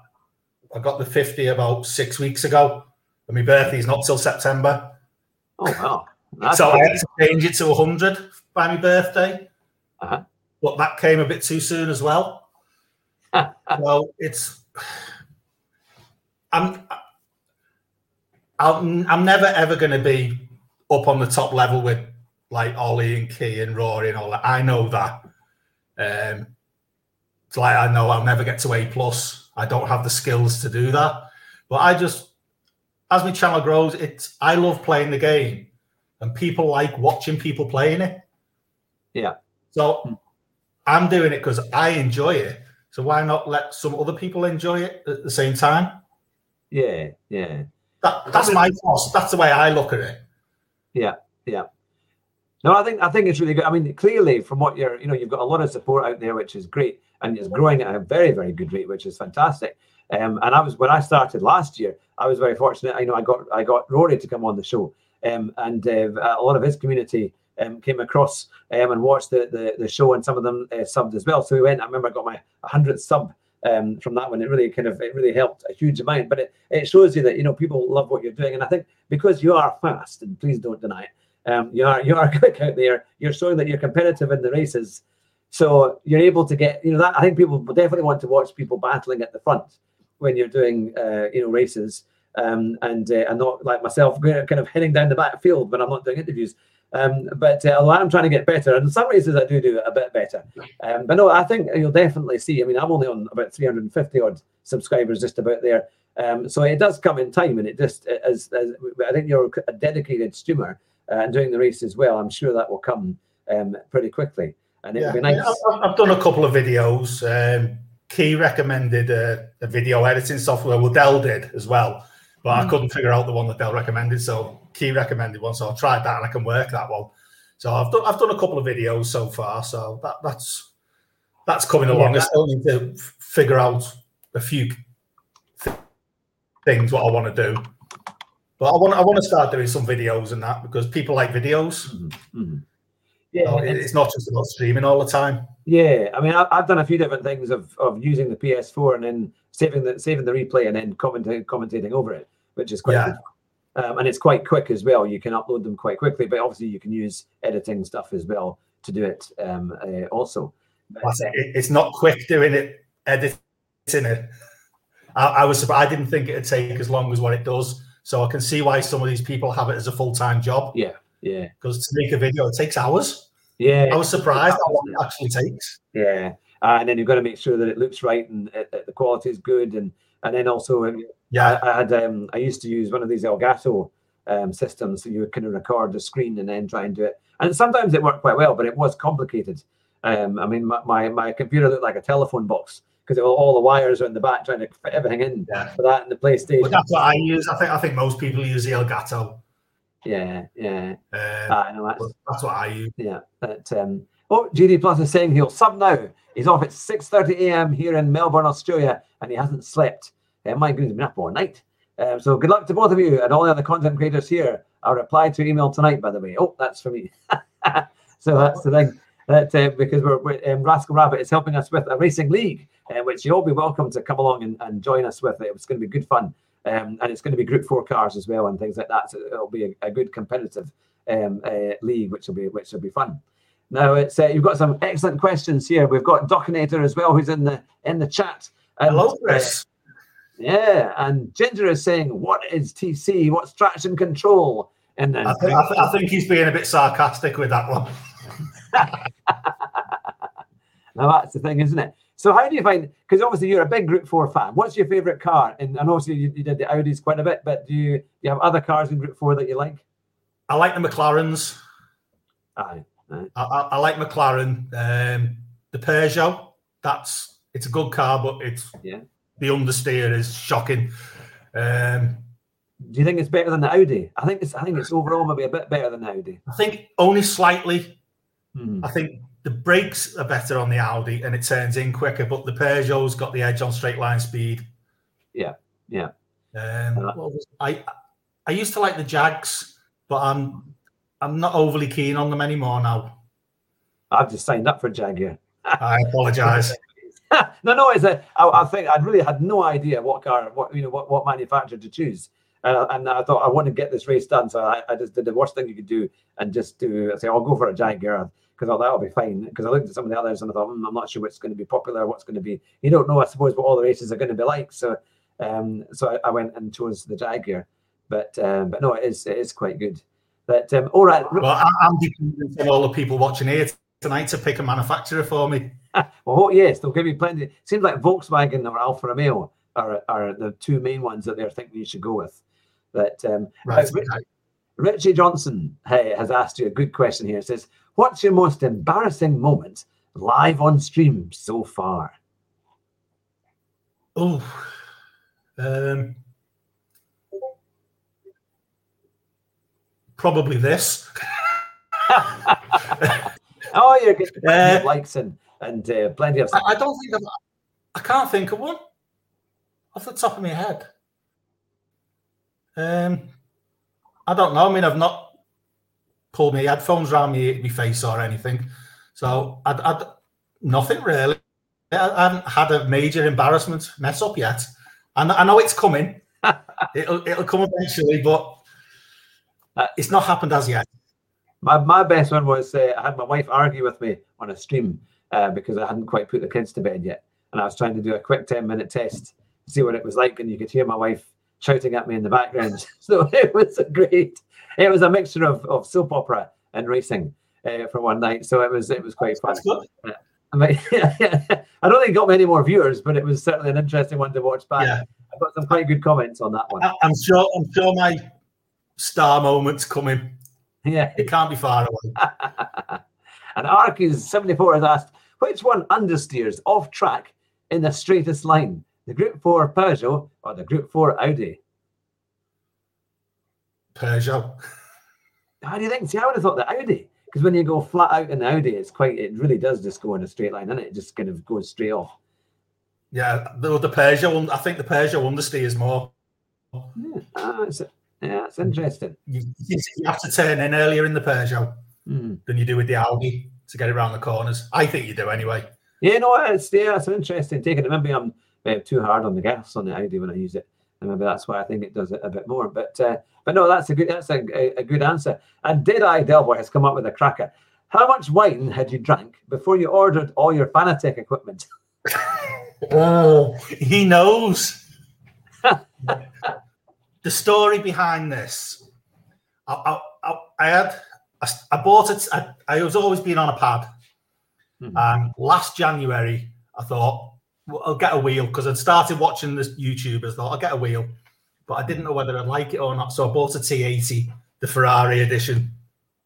I got the 50 about six weeks ago, and my birthday is not till September. Oh wow! That's so I had to change it to 100 by my birthday. Uh-huh. But that came a bit too soon as well. well, it's I'm I'm, I'm never ever going to be up on the top level with like Ollie and Key and Rory and all that. I know that. Um, it's like I know I'll never get to A plus. I don't have the skills to do that. But I just, as my channel grows, it's I love playing the game, and people like watching people playing it. Yeah. So I'm doing it because I enjoy it. So why not let some other people enjoy it at the same time? Yeah, yeah. That, that's my thoughts. That's the way I look at it. Yeah, yeah. No, I think I think it's really good. I mean, clearly, from what you're, you know, you've got a lot of support out there, which is great, and it's growing at a very, very good rate, which is fantastic. Um, and I was when I started last year, I was very fortunate. I know I got I got Rory to come on the show, um, and uh, a lot of his community um, came across um, and watched the, the, the show, and some of them uh, subbed as well. So we went. I remember I got my 100th sub um, from that one. It really kind of it really helped a huge amount. But it, it shows you that you know people love what you're doing, and I think because you are fast, and please don't deny it, um, you are you are quick out there. You're showing that you're competitive in the races, so you're able to get you know that. I think people definitely want to watch people battling at the front when you're doing uh, you know races. Um, and uh, and not like myself, kind of heading down the backfield when I'm not doing interviews. Um, but uh, although I'm trying to get better, and in some races I do do a bit better. Um, but no, I think you'll definitely see. I mean, I'm only on about 350 odd subscribers, just about there. Um, so it does come in time, and it just as, as I think you're a dedicated streamer uh, and doing the race as well. I'm sure that will come um, pretty quickly. and it Yeah, would be nice. I've, done a couple of videos. Um, Key recommended a, a video editing software. Well, Del did as well, but I Mm. couldn't figure out the one that Del recommended. So Recommended one, so I tried that and I can work that one. So I've done I've done a couple of videos so far. So that that's that's coming Yeah, along. I that- still need to figure out a few th- things what I want to do. But I want I want to start doing some videos and that because people like videos. Mhm, mhm. Yeah, it- it's not just about streaming all the time. Yeah, I mean, I, I've done a few different things of, of using the PS4 and then saving the saving the replay and then commentating commentating over it, which is quite Yeah. good. Um, and it's quite quick as well. You can upload them quite quickly, but obviously you can use editing stuff as well to do it um, uh, also. But, uh, it. It's not quick doing it, editing it. I, I was surprised. I didn't think it'd take as long as what it does. So I can see why some of these people have it as a full time job yeah, yeah, because to make a video it takes hours. yeah. I was surprised how long it actually takes. Yeah, uh, and then you've got to make sure that it looks right and uh, uh, the quality is good, and and then also um, Yeah, I, I had um, I used to use one of these Elgato um, systems, so you would kind of record the screen and then try and do it. And sometimes it worked quite well, but it was complicated. Um, I mean, my, my, my computer looked like a telephone box because all the wires are in the back trying to fit everything in Yeah. for that and the PlayStation. but that's what I use. I think I think most people use the Elgato. yeah, yeah. Um, I know that's that's what I use. Yeah, but um, oh, GT Plus is saying he'll sub now. He's off at 6:30 a.m. here in Melbourne, Australia, and he hasn't slept. Uh, my goodness, he's been up all night. Um, so good luck to both of you and all the other content creators here. I'll reply to email tonight, by the way. Oh, that's for me. so that's the thing. That uh, because we're, we're um, Rascal Rabbit is helping us with a racing league, uh, which you'll be welcome to come along and, and join us with. It. It's going to be good fun, um, and it's going to be Group Four cars as well and things like that. So it'll be a, a good competitive um, uh, league, which will be which will be fun. Now it's uh, you've got some excellent questions here. We've got Docinator as well, who's in the in the chat. And, Hello, uh, Chris. yeah, and Ginger is saying, "What is TC? What's traction control?" And then I think, I, th- I think he's being a bit sarcastic with that one. now that's the thing, isn't it? So how do you find? Because obviously you're a big Group Four fan. What's your favourite car? And, and obviously you, you did the Audis quite a bit, but do you, do you have other cars in Group Four that you like? I like the McLarens. Aye, aye. I, I, I like McLaren. Um, the Peugeot, that's it's a good car, but it's Yeah. the understeer is shocking. Um, Do you think it's better than the Audi? I think it's I think it's overall maybe a bit better than the Audi. I think only slightly. Hmm. I think the brakes are better on the Audi and it turns in quicker, but the Peugeot's got the edge on straight line speed. Yeah, yeah. Um, Uh, I I used to like the Jags, but I'm I'm not overly keen on them anymore now. I've just signed up for Jaguar. I apologise. no, no, it's a. I, I think I really had no idea what car, what you know, what, what manufacturer to choose, uh, and I thought I want to get this race done, so I, I just did the worst thing you could do and just do. I say I'll go for a Jaguar because I thought that'll be fine. Because I looked at some of the others and I thought "Hmm, I'm not sure what's going to be popular, what's going to be. You don't know, I suppose, what all the races are going to be like. So, um, so I, I went and chose the Jaguar, but um, but no, it is it is quite good. But um, all right, well, I'm dependent on all the people watching here tonight to pick a manufacturer for me. Well, oh, yes, they'll give you plenty. It Seems like Volkswagen or Alfa Romeo are, are the two main ones that they're thinking you should go with. But um, Right. uh, Rich- Richie Johnson hey, has asked you a good question here. It says, What's your most embarrassing moment live on stream so far? Oh, um, probably this. Oh, you're getting plenty of likes and, and uh, plenty of. I, I don't think I've, I can't think of one off the top of my head. Um, I don't know. I mean, I've not pulled my headphones around me, my face or anything, so I, I nothing really. I, I haven't had a major embarrassment mess up yet. I, know- I know it's coming. it'll it'll come eventually, but uh, it's not happened as yet. My, my best one was uh, I had my wife argue with me on a stream uh, because I hadn't quite put the kids to bed yet. And I was trying to do a quick 10 minute test to see what it was like. And you could hear my wife shouting at me in the background. so it was a great, it was a mixture of, of soap opera and racing uh, for one night. So it was it was quite fun. That's good. I, mean, I don't think it got many more viewers, but it was certainly an interesting one to watch back. Yeah. I got some quite good comments on that one. I'm sure. I'm sure my star moment's coming. Yeah. It can't be far away. And Arkies74 has asked, which one understeers off track in the straightest line? The Group 4 Peugeot or the Group 4 Audi? Peugeot. How do you think? See, I would have thought the Audi. Because when you go flat out in the Audi, it's quite, it really does just go in a straight line, and it? it just kind of goes straight off. Yeah, the, the Peugeot, I think the Peugeot understeers more. Yeah, uh, it's, yeah, it's interesting. You, you, have to turn in earlier in the Peugeot mm. than you do with the Audi to get around the corners. I think you do anyway. Yeah, no, it's yeah, it's interesting taking it. Maybe I'm uh, too hard on the gas on the Audi when I use it, and maybe that's why I think it does it a bit more. But uh, but no, that's a good that's a, a, a good answer. And Deadeye Delboy has come up with a cracker. How much wine had you drank before you ordered all your Fanatec equipment? oh, he knows. the story behind this, I, I, I had, I, I, bought it. I, I was always been on a pad. Mm-hmm. And last January, I thought, well, I'll get a wheel because I'd started watching the YouTubers. Thought I'll get a wheel, but I didn't know whether I'd like it or not. So I bought a T80, the Ferrari edition.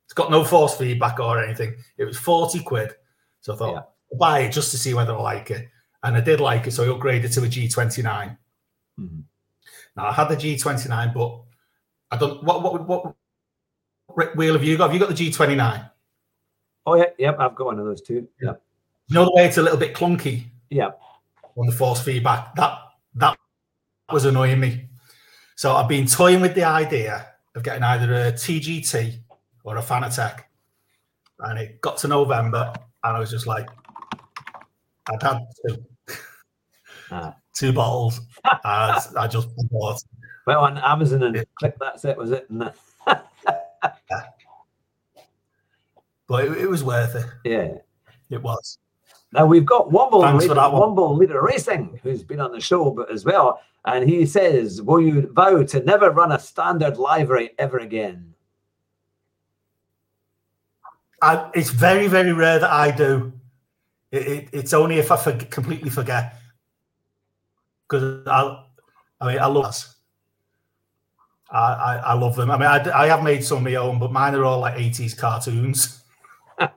It's got no force feedback or anything. It was 40 quid. So I thought, yeah. I'll buy it just to see whether I like it. And I did like it. So I upgraded to a G29. Mm-hmm. Now I had the G29, but I don't. What what what wheel have you got? Have you got the G29? Oh yeah, yep. I've got one of those too. Yeah. You know the way it's a little bit clunky. Yeah. On the force feedback, that that was annoying me. So I've been toying with the idea of getting either a TGT or a Fanatec, and it got to November, and I was just like, I'd had two. Ah two bottles. I, I just bought. Went on Amazon and click that's it, was it? yeah. But it, it, was worth it. Yeah. It was. Now we've got Womble, leader, Womble Leader Racing, who's been on the show but as well. And he says, Will you vow to never run a standard livery ever again? I, it's very, very rare that I do. It, it, it's only if I for, completely forget because I, I mean, I love us. I, I, I, love them. I mean, I, I have made some of my own, but mine are all like 80s cartoons. um,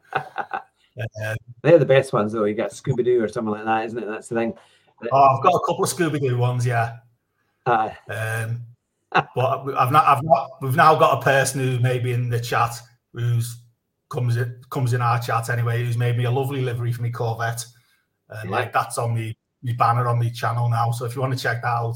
They're the best ones, though. You got Scooby Doo or something like that, isn't it? That's the thing. Oh, I've got a couple of Scooby Doo ones, yeah. Uh, um, but I've not, I've not, we've now got a person who maybe in the chat who's comes in, comes in our chat anyway, who's made me a lovely livery for me Corvette. And yeah. like that's on me my banner on the channel now. So if you want to check that out,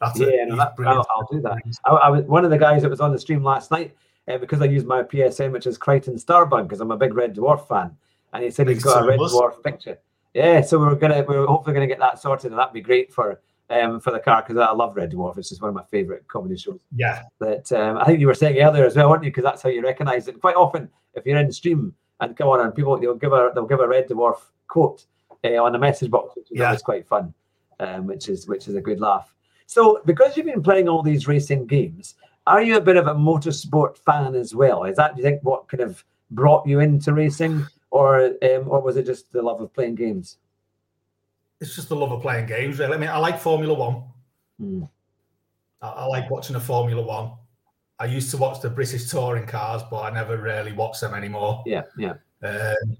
that's yeah, no, that, I'll, I'll, do that. I, I, was one of the guys that was on the stream last night uh, because I used my PSN, which is Kryten Starbug, because I'm a big Red Dwarf fan, and he said he's got a Red Dwarf picture. Yeah, so we're gonna we're hopefully gonna get that sorted, and that'd be great for um, for the car because I love Red Dwarf. It's just one of my favorite comedy shows. Yeah. That um, I think you were saying earlier as well, weren't you? Because that's how you recognize it. Quite often, if you're in the stream and come on and people they'll give a they'll give a Red Dwarf quote uh, on the message box, which is yeah. always quite fun, um, which is which is a good laugh. So, because you've been playing all these racing games, are you a bit of a motorsport fan as well? Is that do you think what kind of brought you into racing, or um, or was it just the love of playing games? It's just the love of playing games, really. I mean, I like Formula One. Hmm. I, I like watching a Formula One. I used to watch the British touring cars, but I never really watch them anymore. Yeah, yeah. Um,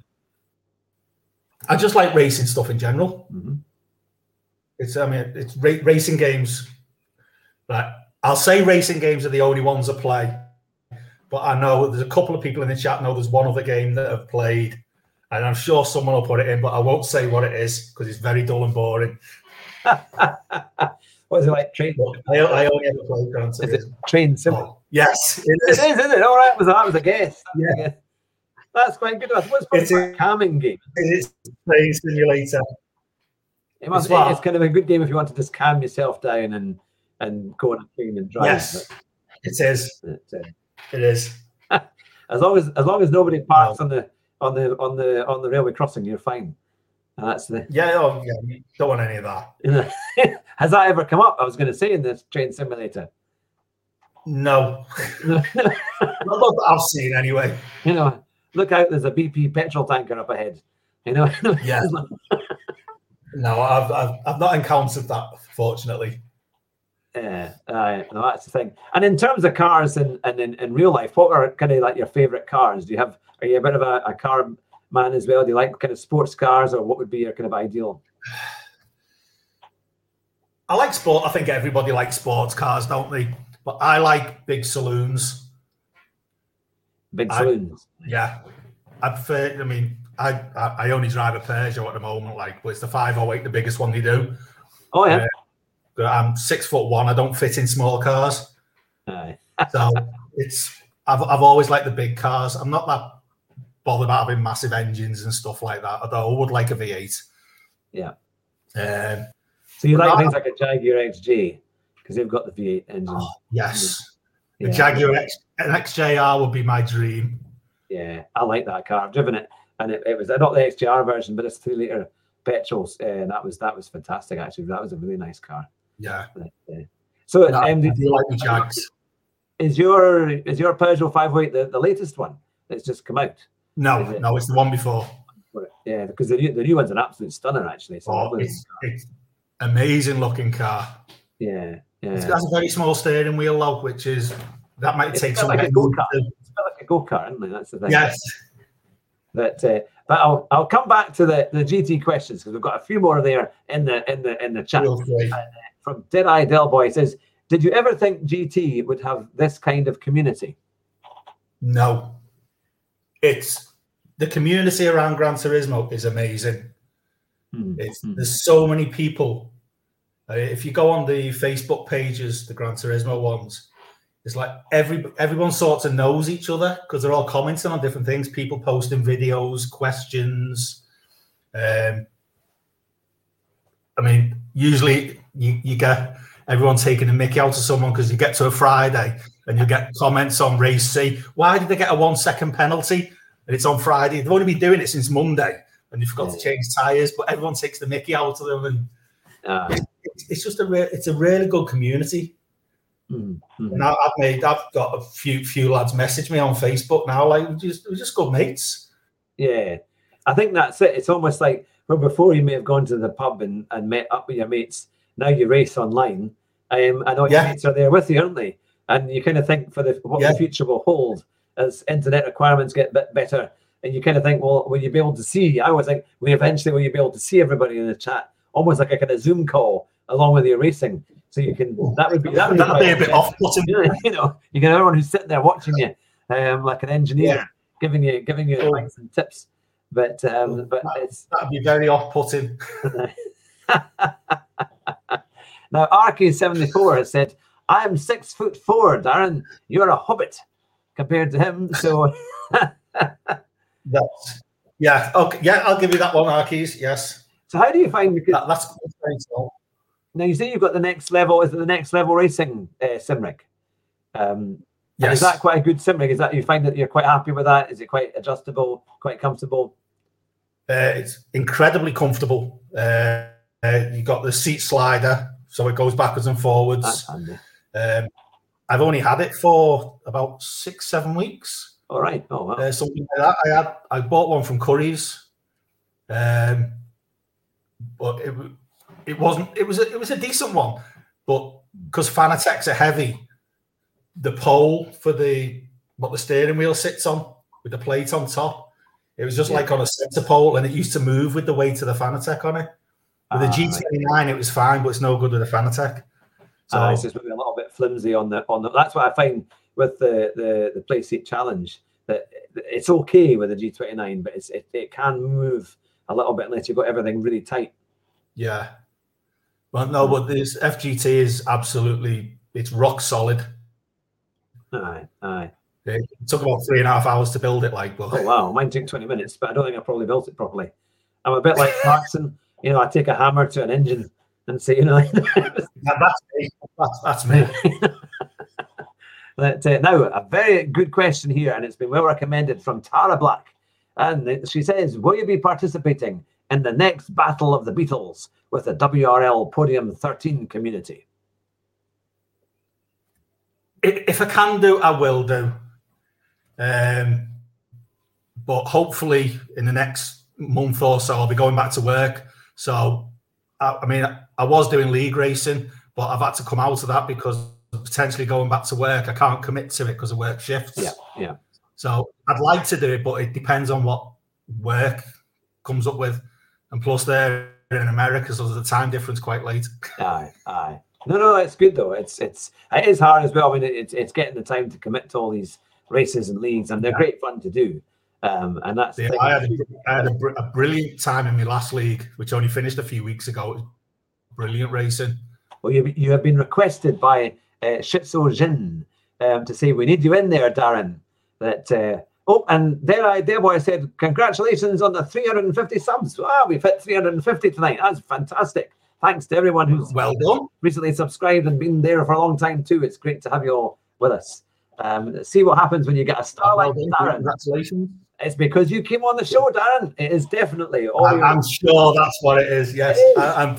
I just like racing stuff in general. Mm-hmm. It's I mean it's ra- racing games. Right, I'll say racing games are the only ones I play, but I know there's a couple of people in the chat know there's one other game that have played, and I'm sure someone will put it in, but I won't say what it is because it's very dull and boring. what is it like? Train? I, I only ever play Gran Is it Train Sim? Oh, yes, it is. It is, isn't it? All right, was that was a guess. Yeah. That's quite good. What's it's a calming game? It's a train simulator. It must, well. It's kind of a good game if you want to just calm yourself down and and go on a train and drive. Yes, it is. It, uh, it is. as long as as long as nobody parks no. on the on the on the on the railway crossing, you're fine. And that's the yeah. Oh, yeah. Don't want any of that. Has that ever come up? I was going to say in this train simulator. No, not that I've seen anyway. You know, look out, there's a BP petrol tanker up ahead. You know? Yeah. no, I've, I've, I've not encountered that, fortunately. Yeah, uh, no, that's the thing. And in terms of cars and and in, in real life, what are kind of like your favorite cars? Do you have? Are you a bit of a, a car man as well? Do you like kind of sports cars, or what would be your kind of ideal? I like sport. I think everybody likes sports cars, don't they? But I like big saloons. Big I- saloons. Yeah, I prefer. I mean, I I, I only drive a Peugeot at the moment. Like, but it's the 508, the biggest one they do. oh yeah. uh, But I'm six foot one. I don't fit in small cars, so it's. I've I've always liked the big cars. I'm not that bothered about having massive engines and stuff like that. Although I would like a V8. Yeah. Um, So you like things like a Jaguar XJ because they've got the V8 engine. oh, yes, yeah. Jaguar X, an XJR would be my dream. Yeah, I like that car. I've driven it, and it, it was not the XJR version, but it's three liter petrols, uh, and that was that was fantastic. Actually, that was a really nice car. Yeah, But, uh, so, I, um, I did- do like the Jags. is your is your Peugeot 508 the, the latest one that's just come out? No, it? no, it's the one before. Yeah, because the new, the new one's an absolute stunner. Actually, a Oh, it's, it's amazing looking car. yeah, yeah. It has a very small steering wheel, though, which is that might It's take some like a used To... It's like a go kart, isn't it? That's the thing. Yes, But uh, but I'll I'll come back to the, the GT questions because we've got a few more there in the in the in the chat. feel free. From Deadeye Delboy says, "Did you ever think GT would have this kind of community?" No, it's the community around Gran Turismo is amazing. Hmm, It's hmm. there's so many people. Uh, if you go on the Facebook pages, the Gran Turismo ones, it's like every everyone sort of knows each other because they're all commenting on different things. People posting videos, questions. Um, I mean, usually you, you get everyone taking a mickey out of someone because you get to a Friday and you get comments on race C. Why did they get a one second penalty? And it's on Friday. They've only been doing it since Monday and they forgot to change tires, but everyone takes the mickey out of them. And Ah, it's, it's just a re- it's a really good community. hmm, hmm. And I, I've made I've got a few few lads message me on Facebook now, like we're just we're just good mates. Yeah, I think that's it. It's almost like well, before you may have gone to the pub and, and met up with your mates. Now you race online, um, and all your Yeah. mates are there with you, aren't they? And you kind of think for the what Yeah. the future will hold as internet requirements get a bit better, and you kind of think, well, will you be able to see? I always think, we you eventually will you be able to see everybody in the chat, almost like a kind of Zoom call along with your racing, so you can. That would be that would That'd be a bit off putting. you know, you get everyone who's sitting there watching you, um, like an engineer, Yeah. giving you giving you Oh. advice and tips. But um, but it's That'd be very off putting. now Arky seventy four has said, "I am six foot four, Darren. You're a hobbit compared to him." So That's yeah, okay, yeah, I'll give you that one, Arkeys. Yes, so how do you find? That, that's that's very small. now you say you've got the next level. Is it the next level racing uh, sim rig? Um, Yes, is that quite a good sim rig? Is that you find that you're quite happy with that? Is it quite adjustable, quite comfortable? uh, it's incredibly comfortable. Uh, uh, you got the seat slider, so it goes backwards and forwards. That's handy. Um, I've only had it for about six, seven weeks, All right. Oh wow. uh, something like that. I had I bought one from Curry's, um, but it it wasn't. It was a, it was a decent one, but because Fanatec's are heavy, the pole for the what the steering wheel sits on with the plate on top, it was just Yeah. like on a center pole, and it used to move with the weight of the Fanatec on it. With the Ah, G29, it was fine, but it's no good with the Fanatec. So Uh, it's just maybe a little bit flimsy on the on the. That's what I find with the the the play seat challenge that it's okay with the G29, but it's it, it can move a little bit unless you've got everything really tight. Yeah. Well, no, but this FGT is absolutely it's rock solid. Aye, aye. It took about three and a half hours to build it, like, but Oh wow, mine took 20 minutes, but I don't think I probably built it properly. I'm a bit like Clarkson. You know, I take a hammer to an engine and say, you know, that- that's me. That's, that's me. That, uh, now, a very good question here, and it's been well recommended from Tara Black. And she says, Will you be participating in the next Battle of the Beatles with the WRL Podium 13 community? If, I can do, I will do. Um, but hopefully, in the next month or so, I'll be going back to work. So, I, I mean, I was doing league racing, but I've had to come out of that because potentially going back to work, I can't commit to it because of work shifts. Yeah, yeah. So I'd like to do it, but it depends on what work comes up with, and plus they're in America, so the time difference quite late. Aye, aye. No, no, it's good though. It's it's it is hard as well. I mean, it's it's getting the time to commit to all these races and leagues, and they're Yeah. great fun to do. Um, and that's Yeah. I had, a, I had a, br- a brilliant time in my last league, which only finished a few weeks ago. Brilliant racing. Well, you you have been requested by uh, Shitso Jin um, to say we need you in there, Darren. That uh, oh, and Deadeye Delboy said congratulations on the 350 subs. Wow, we've hit 350 tonight. That's fantastic. Thanks to everyone who's Well done. recently subscribed and been there for a long time too. It's great to have you all with us. Um, see what happens when you get a star like Well done. Darren. Congratulations. It's because you came on the show, Darren. It is definitely all I'm, I'm sure that's what it is. Yes, It is. I, I'm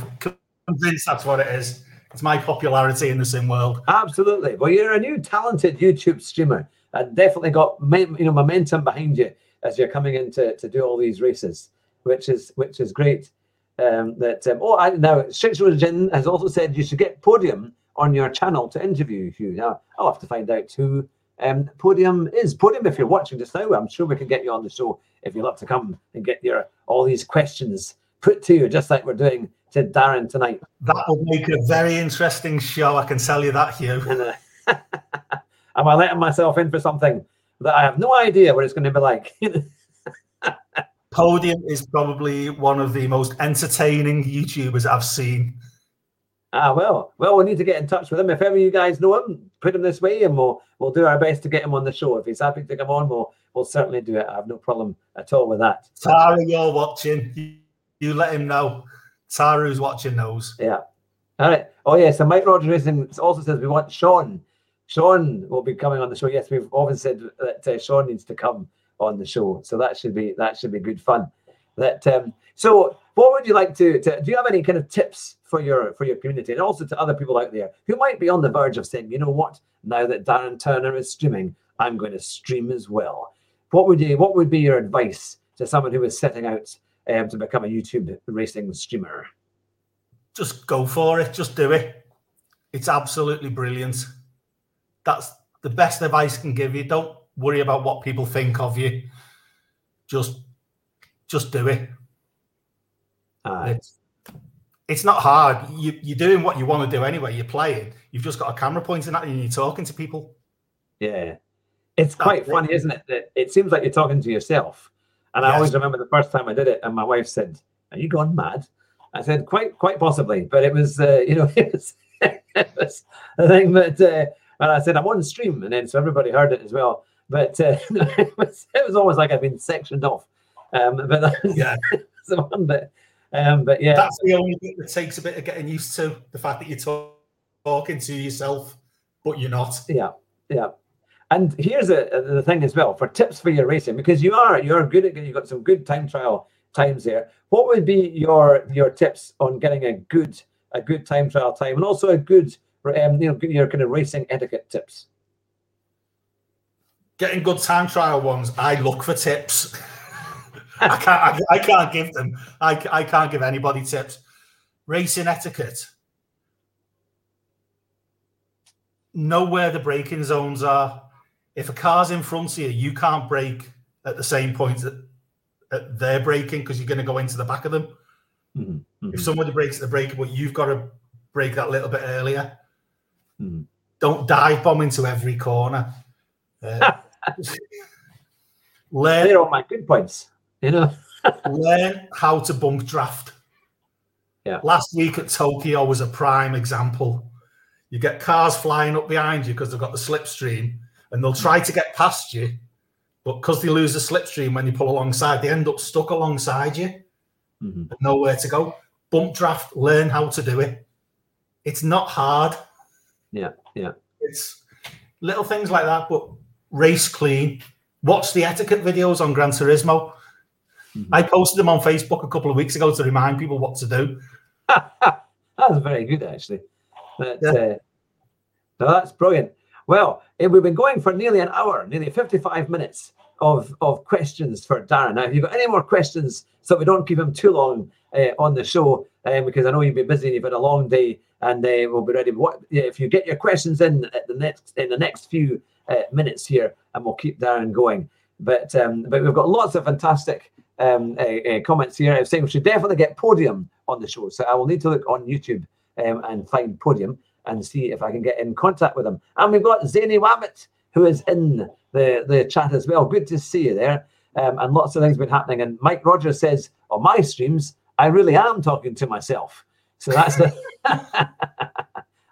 convinced that's what it is. It's my popularity in the sim world. Absolutely. Well, you're a new talented YouTube streamer and definitely got you know momentum behind you as you're coming in to, to do all these races, which is which is great. Um, that um, oh, I, now Shitsu Jin has also said you should get Podium on your channel to interview you. Now I'll have to find out who um, Podium is. Podium, if you're watching this now, I'm sure we can get you on the show if you'd love to come and get your all these questions put to you, just like we're doing to Darren tonight. That would make a very interesting show. I can tell you that, Hugh. Am I letting myself in for something that I have no idea what it's going to be like? Podium is probably one of the most entertaining YouTubers I've seen. ah, well, well, we need to get in touch with him. If ever you guys know him, put him this way, and we'll we'll do our best to get him on the show. If he's happy to come on, we'll we'll certainly do it. I have no problem at all with that. Tara, you're watching. You, let him know. Tara, who's watching, knows. Yeah. All right. Oh yes, So Mike Rogers also says we want Sean. Sean will be coming on the show. Yes, we've often said that uh, Sean needs to come on the show, so that should be that should be good fun. That um, so, what would you like to, to? Do you have any kind of tips for your for your community and also to other people out there who might be on the verge of saying, you know what, now that Darren Turner is streaming, I'm going to stream as well. What would you? What would be your advice to someone who is setting out um, to become a YouTube racing streamer? Just go for it. Just do it. It's absolutely brilliant. That's the best advice I can give you. Don't worry about what people think of you. Just, just do it. Uh, It's, it's not hard. You, you're doing what you want to do anyway. You're playing. You've just got a camera pointing at you and you're talking to people. Yeah. It's quite That's funny, isn't it? That it seems like you're talking to yourself. And I always remember the first time I did it, and my wife said, Are you gone mad? I said, Quite quite possibly. But it was uh, you know, it was it was a thing that uh, and I said, I'm on stream, and then so everybody heard it as well. But uh, it was it was almost like I've been sectioned off. Um, but that was Yeah. the one bit. Um, but yeah, That's the only bit that takes a bit of getting used to. The fact that you're talk- talking to yourself, but you're not. Yeah, yeah. And here's a, the thing as well for tips for your racing because you are you're good at you've got some good time trial times there. What would be your your tips on getting a good a good time trial time and also a good um, you know your kind of racing etiquette tips? Getting good time trial ones, I look for tips. I can't. I, I can't give them. I, I can't give anybody tips. Racing etiquette. Know where the braking zones are. If a car's in front of you, you can't brake at the same point that, that they're braking because you're going to go into the back of them. Mhm, mhm, If somebody breaks the brake, but you've got to brake that little bit earlier. Mhm. Don't dive bomb into every corner. Uh, learn They're all my good points. You know. learn how to bump draft. Yeah. Last week at Tokyo was a prime example. You get cars flying up behind you because they've got the slipstream and they'll try to get past you, but because they lose the slipstream when you pull alongside, they end up stuck alongside you Mhm. nowhere to go. Bump draft, learn how to do it. It's not hard. Yeah, yeah. It's little things like that, but race clean. Watch the etiquette videos on Gran Turismo. Mhm. I posted them on Facebook a couple of weeks ago to remind people what to do. that was very good, actually. But, Yeah. uh, no, that's brilliant. Well, eh, we've been going for nearly an hour, nearly 55 minutes of, of questions for Darren. Now, if you've got any more questions, so we don't keep him too long uh, on the show, um, because I know you'll be busy and you've had a long day, and uh, we'll be ready. What if you get your questions in at the next in the next few uh, minutes here, and we'll keep Darren going. But um, but we've got lots of fantastic um, uh, uh, comments here I'm saying we should definitely get Podium on the show. So I will need to look on YouTube um, and find Podium and see if I can get in contact with him. And we've got Zany Wabbit who is in the, the chat as well. Good to see you there. Um, and lots of things have been happening. And Mike Rogers says, on my streams, I really am talking to myself. So that's the.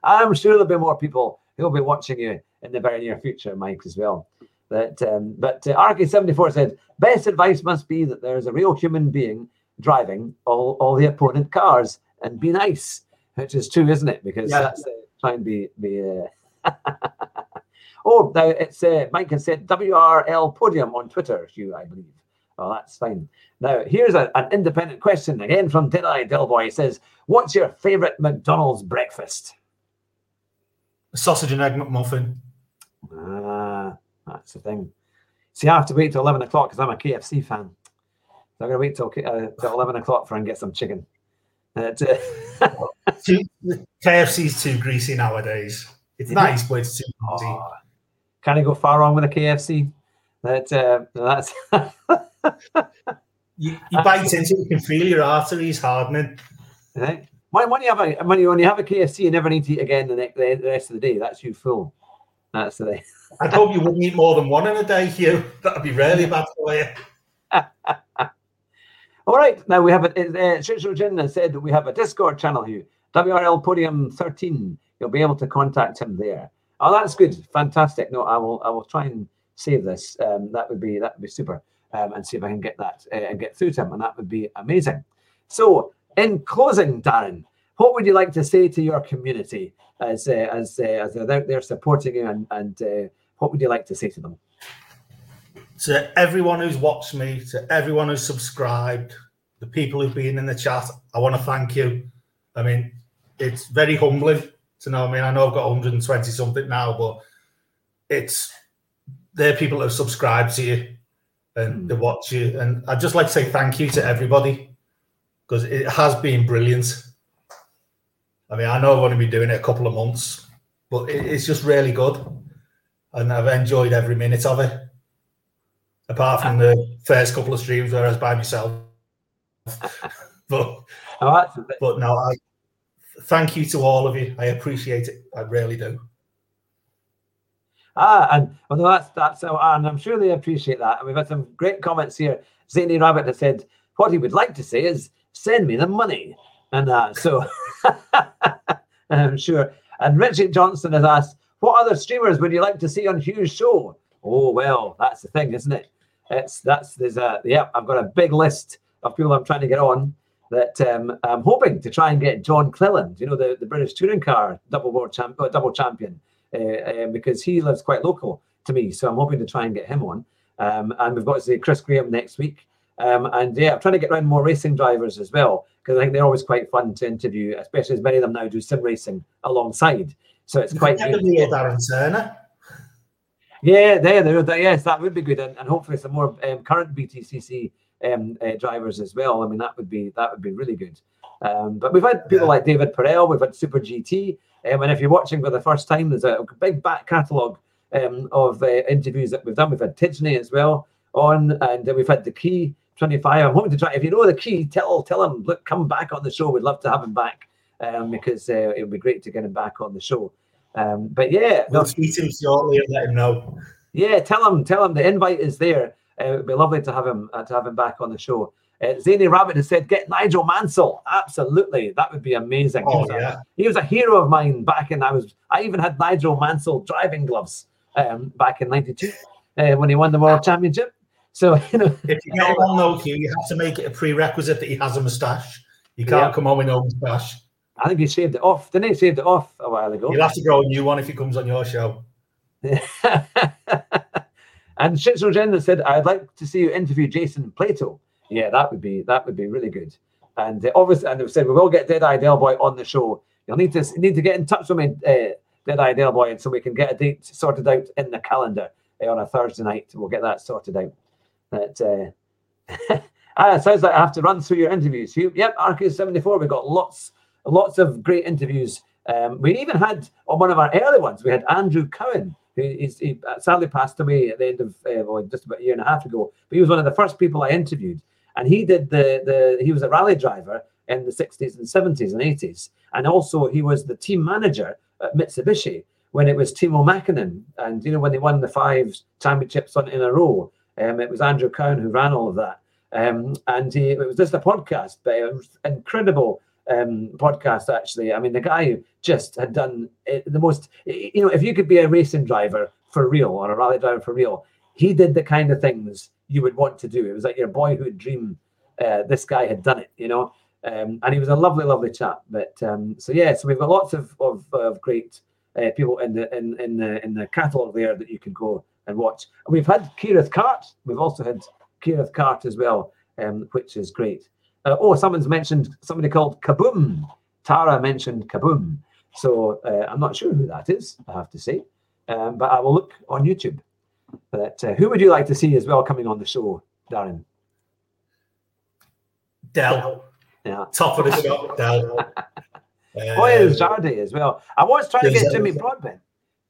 I'm sure there'll be more people who'll be watching you in the very near future, Mike, as well. That, um, but uh, RK74 said, best advice must be that there's a real human being driving all, all the opponent cars and be nice, which is true, isn't it? Because yeah. that's uh, trying to be. be uh... oh, now it's uh, Mike has said WRL Podium on Twitter, Hugh, I believe. Oh, that's fine. Now, here's a, an independent question again from Deadeye Delboy. He says, What's your favorite McDonald's breakfast? A sausage and egg McMuffin. Ah, that's the thing. See, I have to wait till 11 o'clock because I'm a KFC fan. So I'm going to wait till, uh, till 11 o'clock for and get some chicken. Uh, too, KFC's too greasy nowadays. It's nice, but it's too greasy. Oh, can I go far wrong with a KFC? That uh, that's you, you bite into it, you can feel your arteries hardening. Right. When, when you have a when you, when you have a KFC, you never need to eat again the, next, the rest of the day. That's you full. That's the day. I'd hope you wouldn't eat more than one in a day, Hugh. That'd be really bad for you. All right, now we have a uh, Shishu Jin said we have a Discord channel here, WRL Podium 13. You'll be able to contact him there. Oh, that's good, fantastic. No, I will I will try and save this. Um, that would be that would be super, um, and see if I can get that uh, and get through to him, and that would be amazing. So, in closing, Darren, what would you like to say to your community as uh, as uh, as they're out there supporting you, and and uh, what would you like to say to them? To everyone who's watched me, to everyone who's subscribed, the people who've been in the chat, I want to thank you. I mean, it's very humbling to know. I mean, I know I've got 120 something now, but it's they're people that have subscribed to you and they watch you. And I'd just like to say thank you to everybody because it has been brilliant. I mean, I know I've only been doing it a couple of months, but it, it's just really good. And I've enjoyed every minute of it. Apart from the first couple of streams where I was by myself. but, oh, but no, I, thank you to all of you. I appreciate it. I really do. Ah, and well, that's that's and I'm sure they appreciate that. And we've had some great comments here. Zany Rabbit has said what he would like to say is send me the money, and uh, so I'm sure. And Richard Johnson has asked, what other streamers would you like to see on Hugh's show? Oh well, that's the thing, isn't it? It's that's there's a yeah. I've got a big list of people I'm trying to get on. That um, I'm hoping to try and get John Cleland, you know, the, the British touring car double world champ, uh, double champion uh, um, because he lives quite local to me. So I'm hoping to try and get him on. Um, and we've got to see Chris Graham next week. Um, and yeah, I'm trying to get around more racing drivers as well because I think they're always quite fun to interview, especially as many of them now do sim racing alongside. So it's quite good. Darren Turner. Yeah, there, there, there, yes, that would be good, and, and hopefully some more um, current BTCC um, uh, drivers as well. I mean, that would be that would be really good. Um, but we've had people yeah. like David Perel, we've had Super GT, um, and if you're watching for the first time, there's a big back catalogue um, of uh, interviews that we've done. We've had Tidgney as well on, and we've had the Key 25. I'm hoping to try. If you know the Key, tell tell him look, come back on the show. We'd love to have him back um, because uh, it would be great to get him back on the show. Um, but yeah, we'll no, speak to him shortly and let him know. Yeah, tell him, tell him the invite is there. Uh, it'd be lovely to have him uh, to have him back on the show. Uh, Zany Rabbit has said, get Nigel Mansell. Absolutely. That would be amazing. Oh, he, was yeah. a, he was a hero of mine back in, I was, I even had Nigel Mansell driving gloves um, back in 92 uh, when he won the world championship. So, you know. If you get him on you have to make it a prerequisite that he has a moustache. You can't yeah. come on with no moustache. I think he shaved it off. Didn't he? Shaved it off a while ago. You'll have to grow a new one if he comes on your show. and Jen said, I'd like to see you interview Jason Plato. Yeah, that would be that would be really good. And uh, obviously, and they've said we will get Deadeye Delboy on the show. You'll need to need to get in touch with me, uh, Deadeye Delboy, and so we can get a date sorted out in the calendar. uh, on a Thursday night. We'll get that sorted out. That uh, ah, it sounds like I have to run through your interviews. You, yep, Arcus 74. We've got lots, lots of great interviews. Um, we even had on one of our early ones, we had Andrew Cowan, is, he sadly passed away at the end of uh, well, just about a year and a half ago. But he was one of the first people I interviewed, and he did the the he was a rally driver in the 60s and 70s and 80s, and also he was the team manager at Mitsubishi when it was Timo Mäkinen, and you know when they won the five championships on in a row. Um, it was Andrew Cowan who ran all of that, um, and he, it was just a podcast, but it was incredible um, podcast actually. I mean, the guy just had done the most. You know, if you could be a racing driver for real or a rally driver for real, he did the kind of things you would want to do. It was like your boyhood dream. Uh, this guy had done it, you know, um, and he was a lovely, lovely chap. But um, so yeah, so we've got lots of of, of great uh, people in the in in the in the catalogue there that you can go and watch. And we've had Keirith Cart. We've also had Keirith Cart as well, um, which is great. Uh, oh, someone's mentioned somebody called Kaboom. Tara mentioned Kaboom. So uh, I'm not sure who that is, I have to say. Um, but I will look on YouTube. But uh, who would you like to see as well coming on the show, Darren? Del. Yeah. Top of the shop, Del. oh, yeah, there's Jardy as well. I was trying to get Jimmy Broadbent.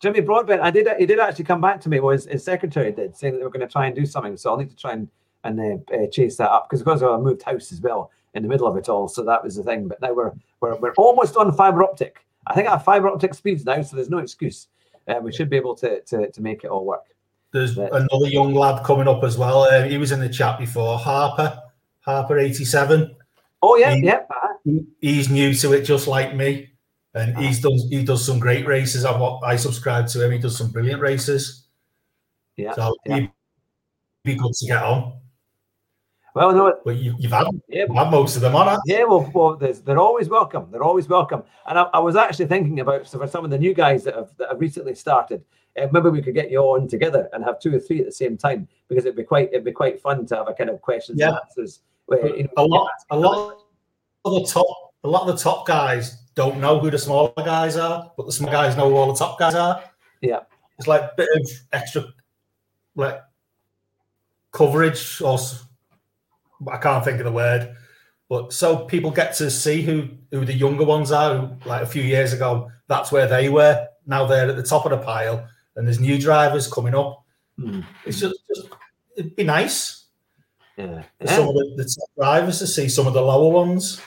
Jimmy Broadbent, I did. He did actually come back to me. Was his secretary did saying that they were going to try and do something. So I'll need to try and and uh, uh, chase that up because because I moved house as well in the middle of it all. So that was the thing. But now we're we're, we're almost on fiber optic. I think I have fiber optic speeds now, so there's no excuse. Uh, we should be able to, to to make it all work. There's but, another young lad coming up as well. Uh, he was in the chat before. Harper, Harper eighty seven. Oh yeah, he, yeah. He, he's new to it, just like me, and he's done he does some great races. I I subscribe to him. He does some brilliant races. Yeah, so yeah. he'd be good to get on. Well, no, but you, have had, yeah, you've had most of them on. Yeah, well, well they're always welcome. They're always welcome. And I, I, was actually thinking about so for some of the new guys that have, that have recently started, uh, maybe we could get you on together and have two or three at the same time because it'd be quite it'd be quite fun to have a kind of questions yeah. and answers. Where, you know, a lot, a lot of the top, a lot of the top guys don't know who the smaller guys are, but the small guys know who all the top guys are. Yeah, it's like a bit of extra, like coverage or I can't think of the word, but so people get to see who who the younger ones are. Who, like a few years ago, that's where they were. Now they're at the top of the pile, and there's new drivers coming up. Mm. It's just, just, it'd be nice. Yeah. Some of the, the top drivers to see some of the lower ones.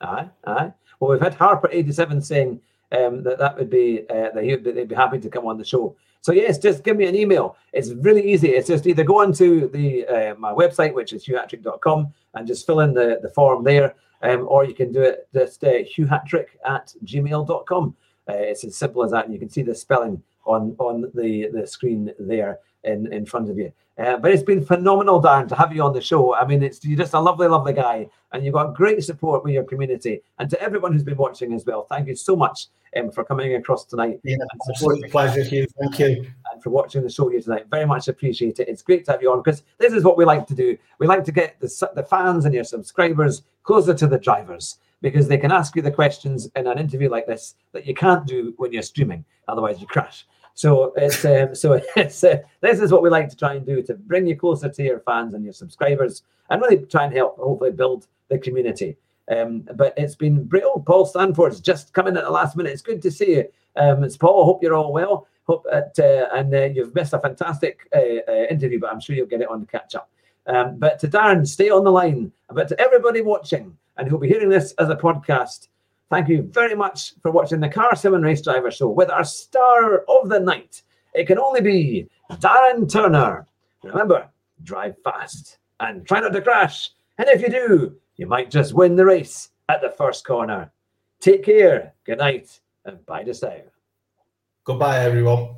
Aye, aye. Well, we've had Harper eighty seven saying um, that that would be uh, that he'd, they'd be happy to come on the show. So yes, just give me an email. It's really easy. It's just either go onto the uh, my website, which is hughhatrick.com, and just fill in the, the form there, um, or you can do it just uh, hughhatrick at gmail.com. Uh, it's as simple as that, and you can see the spelling on on the the screen there in in front of you. Uh, but it's been phenomenal, Darren, to have you on the show. I mean, it's you're just a lovely, lovely guy, and you've got great support with your community. And to everyone who's been watching as well, thank you so much um, for coming across tonight. Yeah, absolute pleasure, Hugh. Thank you. And for watching the show here tonight. Very much appreciate it. It's great to have you on because this is what we like to do. We like to get the, the fans and your subscribers closer to the drivers because they can ask you the questions in an interview like this that you can't do when you're streaming. Otherwise, you crash. So it's um, so it's uh, this is what we like to try and do to bring you closer to your fans and your subscribers, and really try and help hopefully build the community. Um, but it's been brilliant. Paul Stanford's just coming at the last minute. It's good to see you. Um, it's Paul. Hope you're all well. Hope uh, and uh, you've missed a fantastic uh, uh, interview, but I'm sure you'll get it on the catch up. Um, but to Darren, stay on the line. But to everybody watching and who'll be hearing this as a podcast, Thank you very much for watching the Car Sim and Race Driver Show with our star of the night. It can only be Darren Turner. Remember, drive fast and try not to crash. And if you do, you might just win the race at the first corner. Take care, good night, and bye to now. Goodbye, everyone.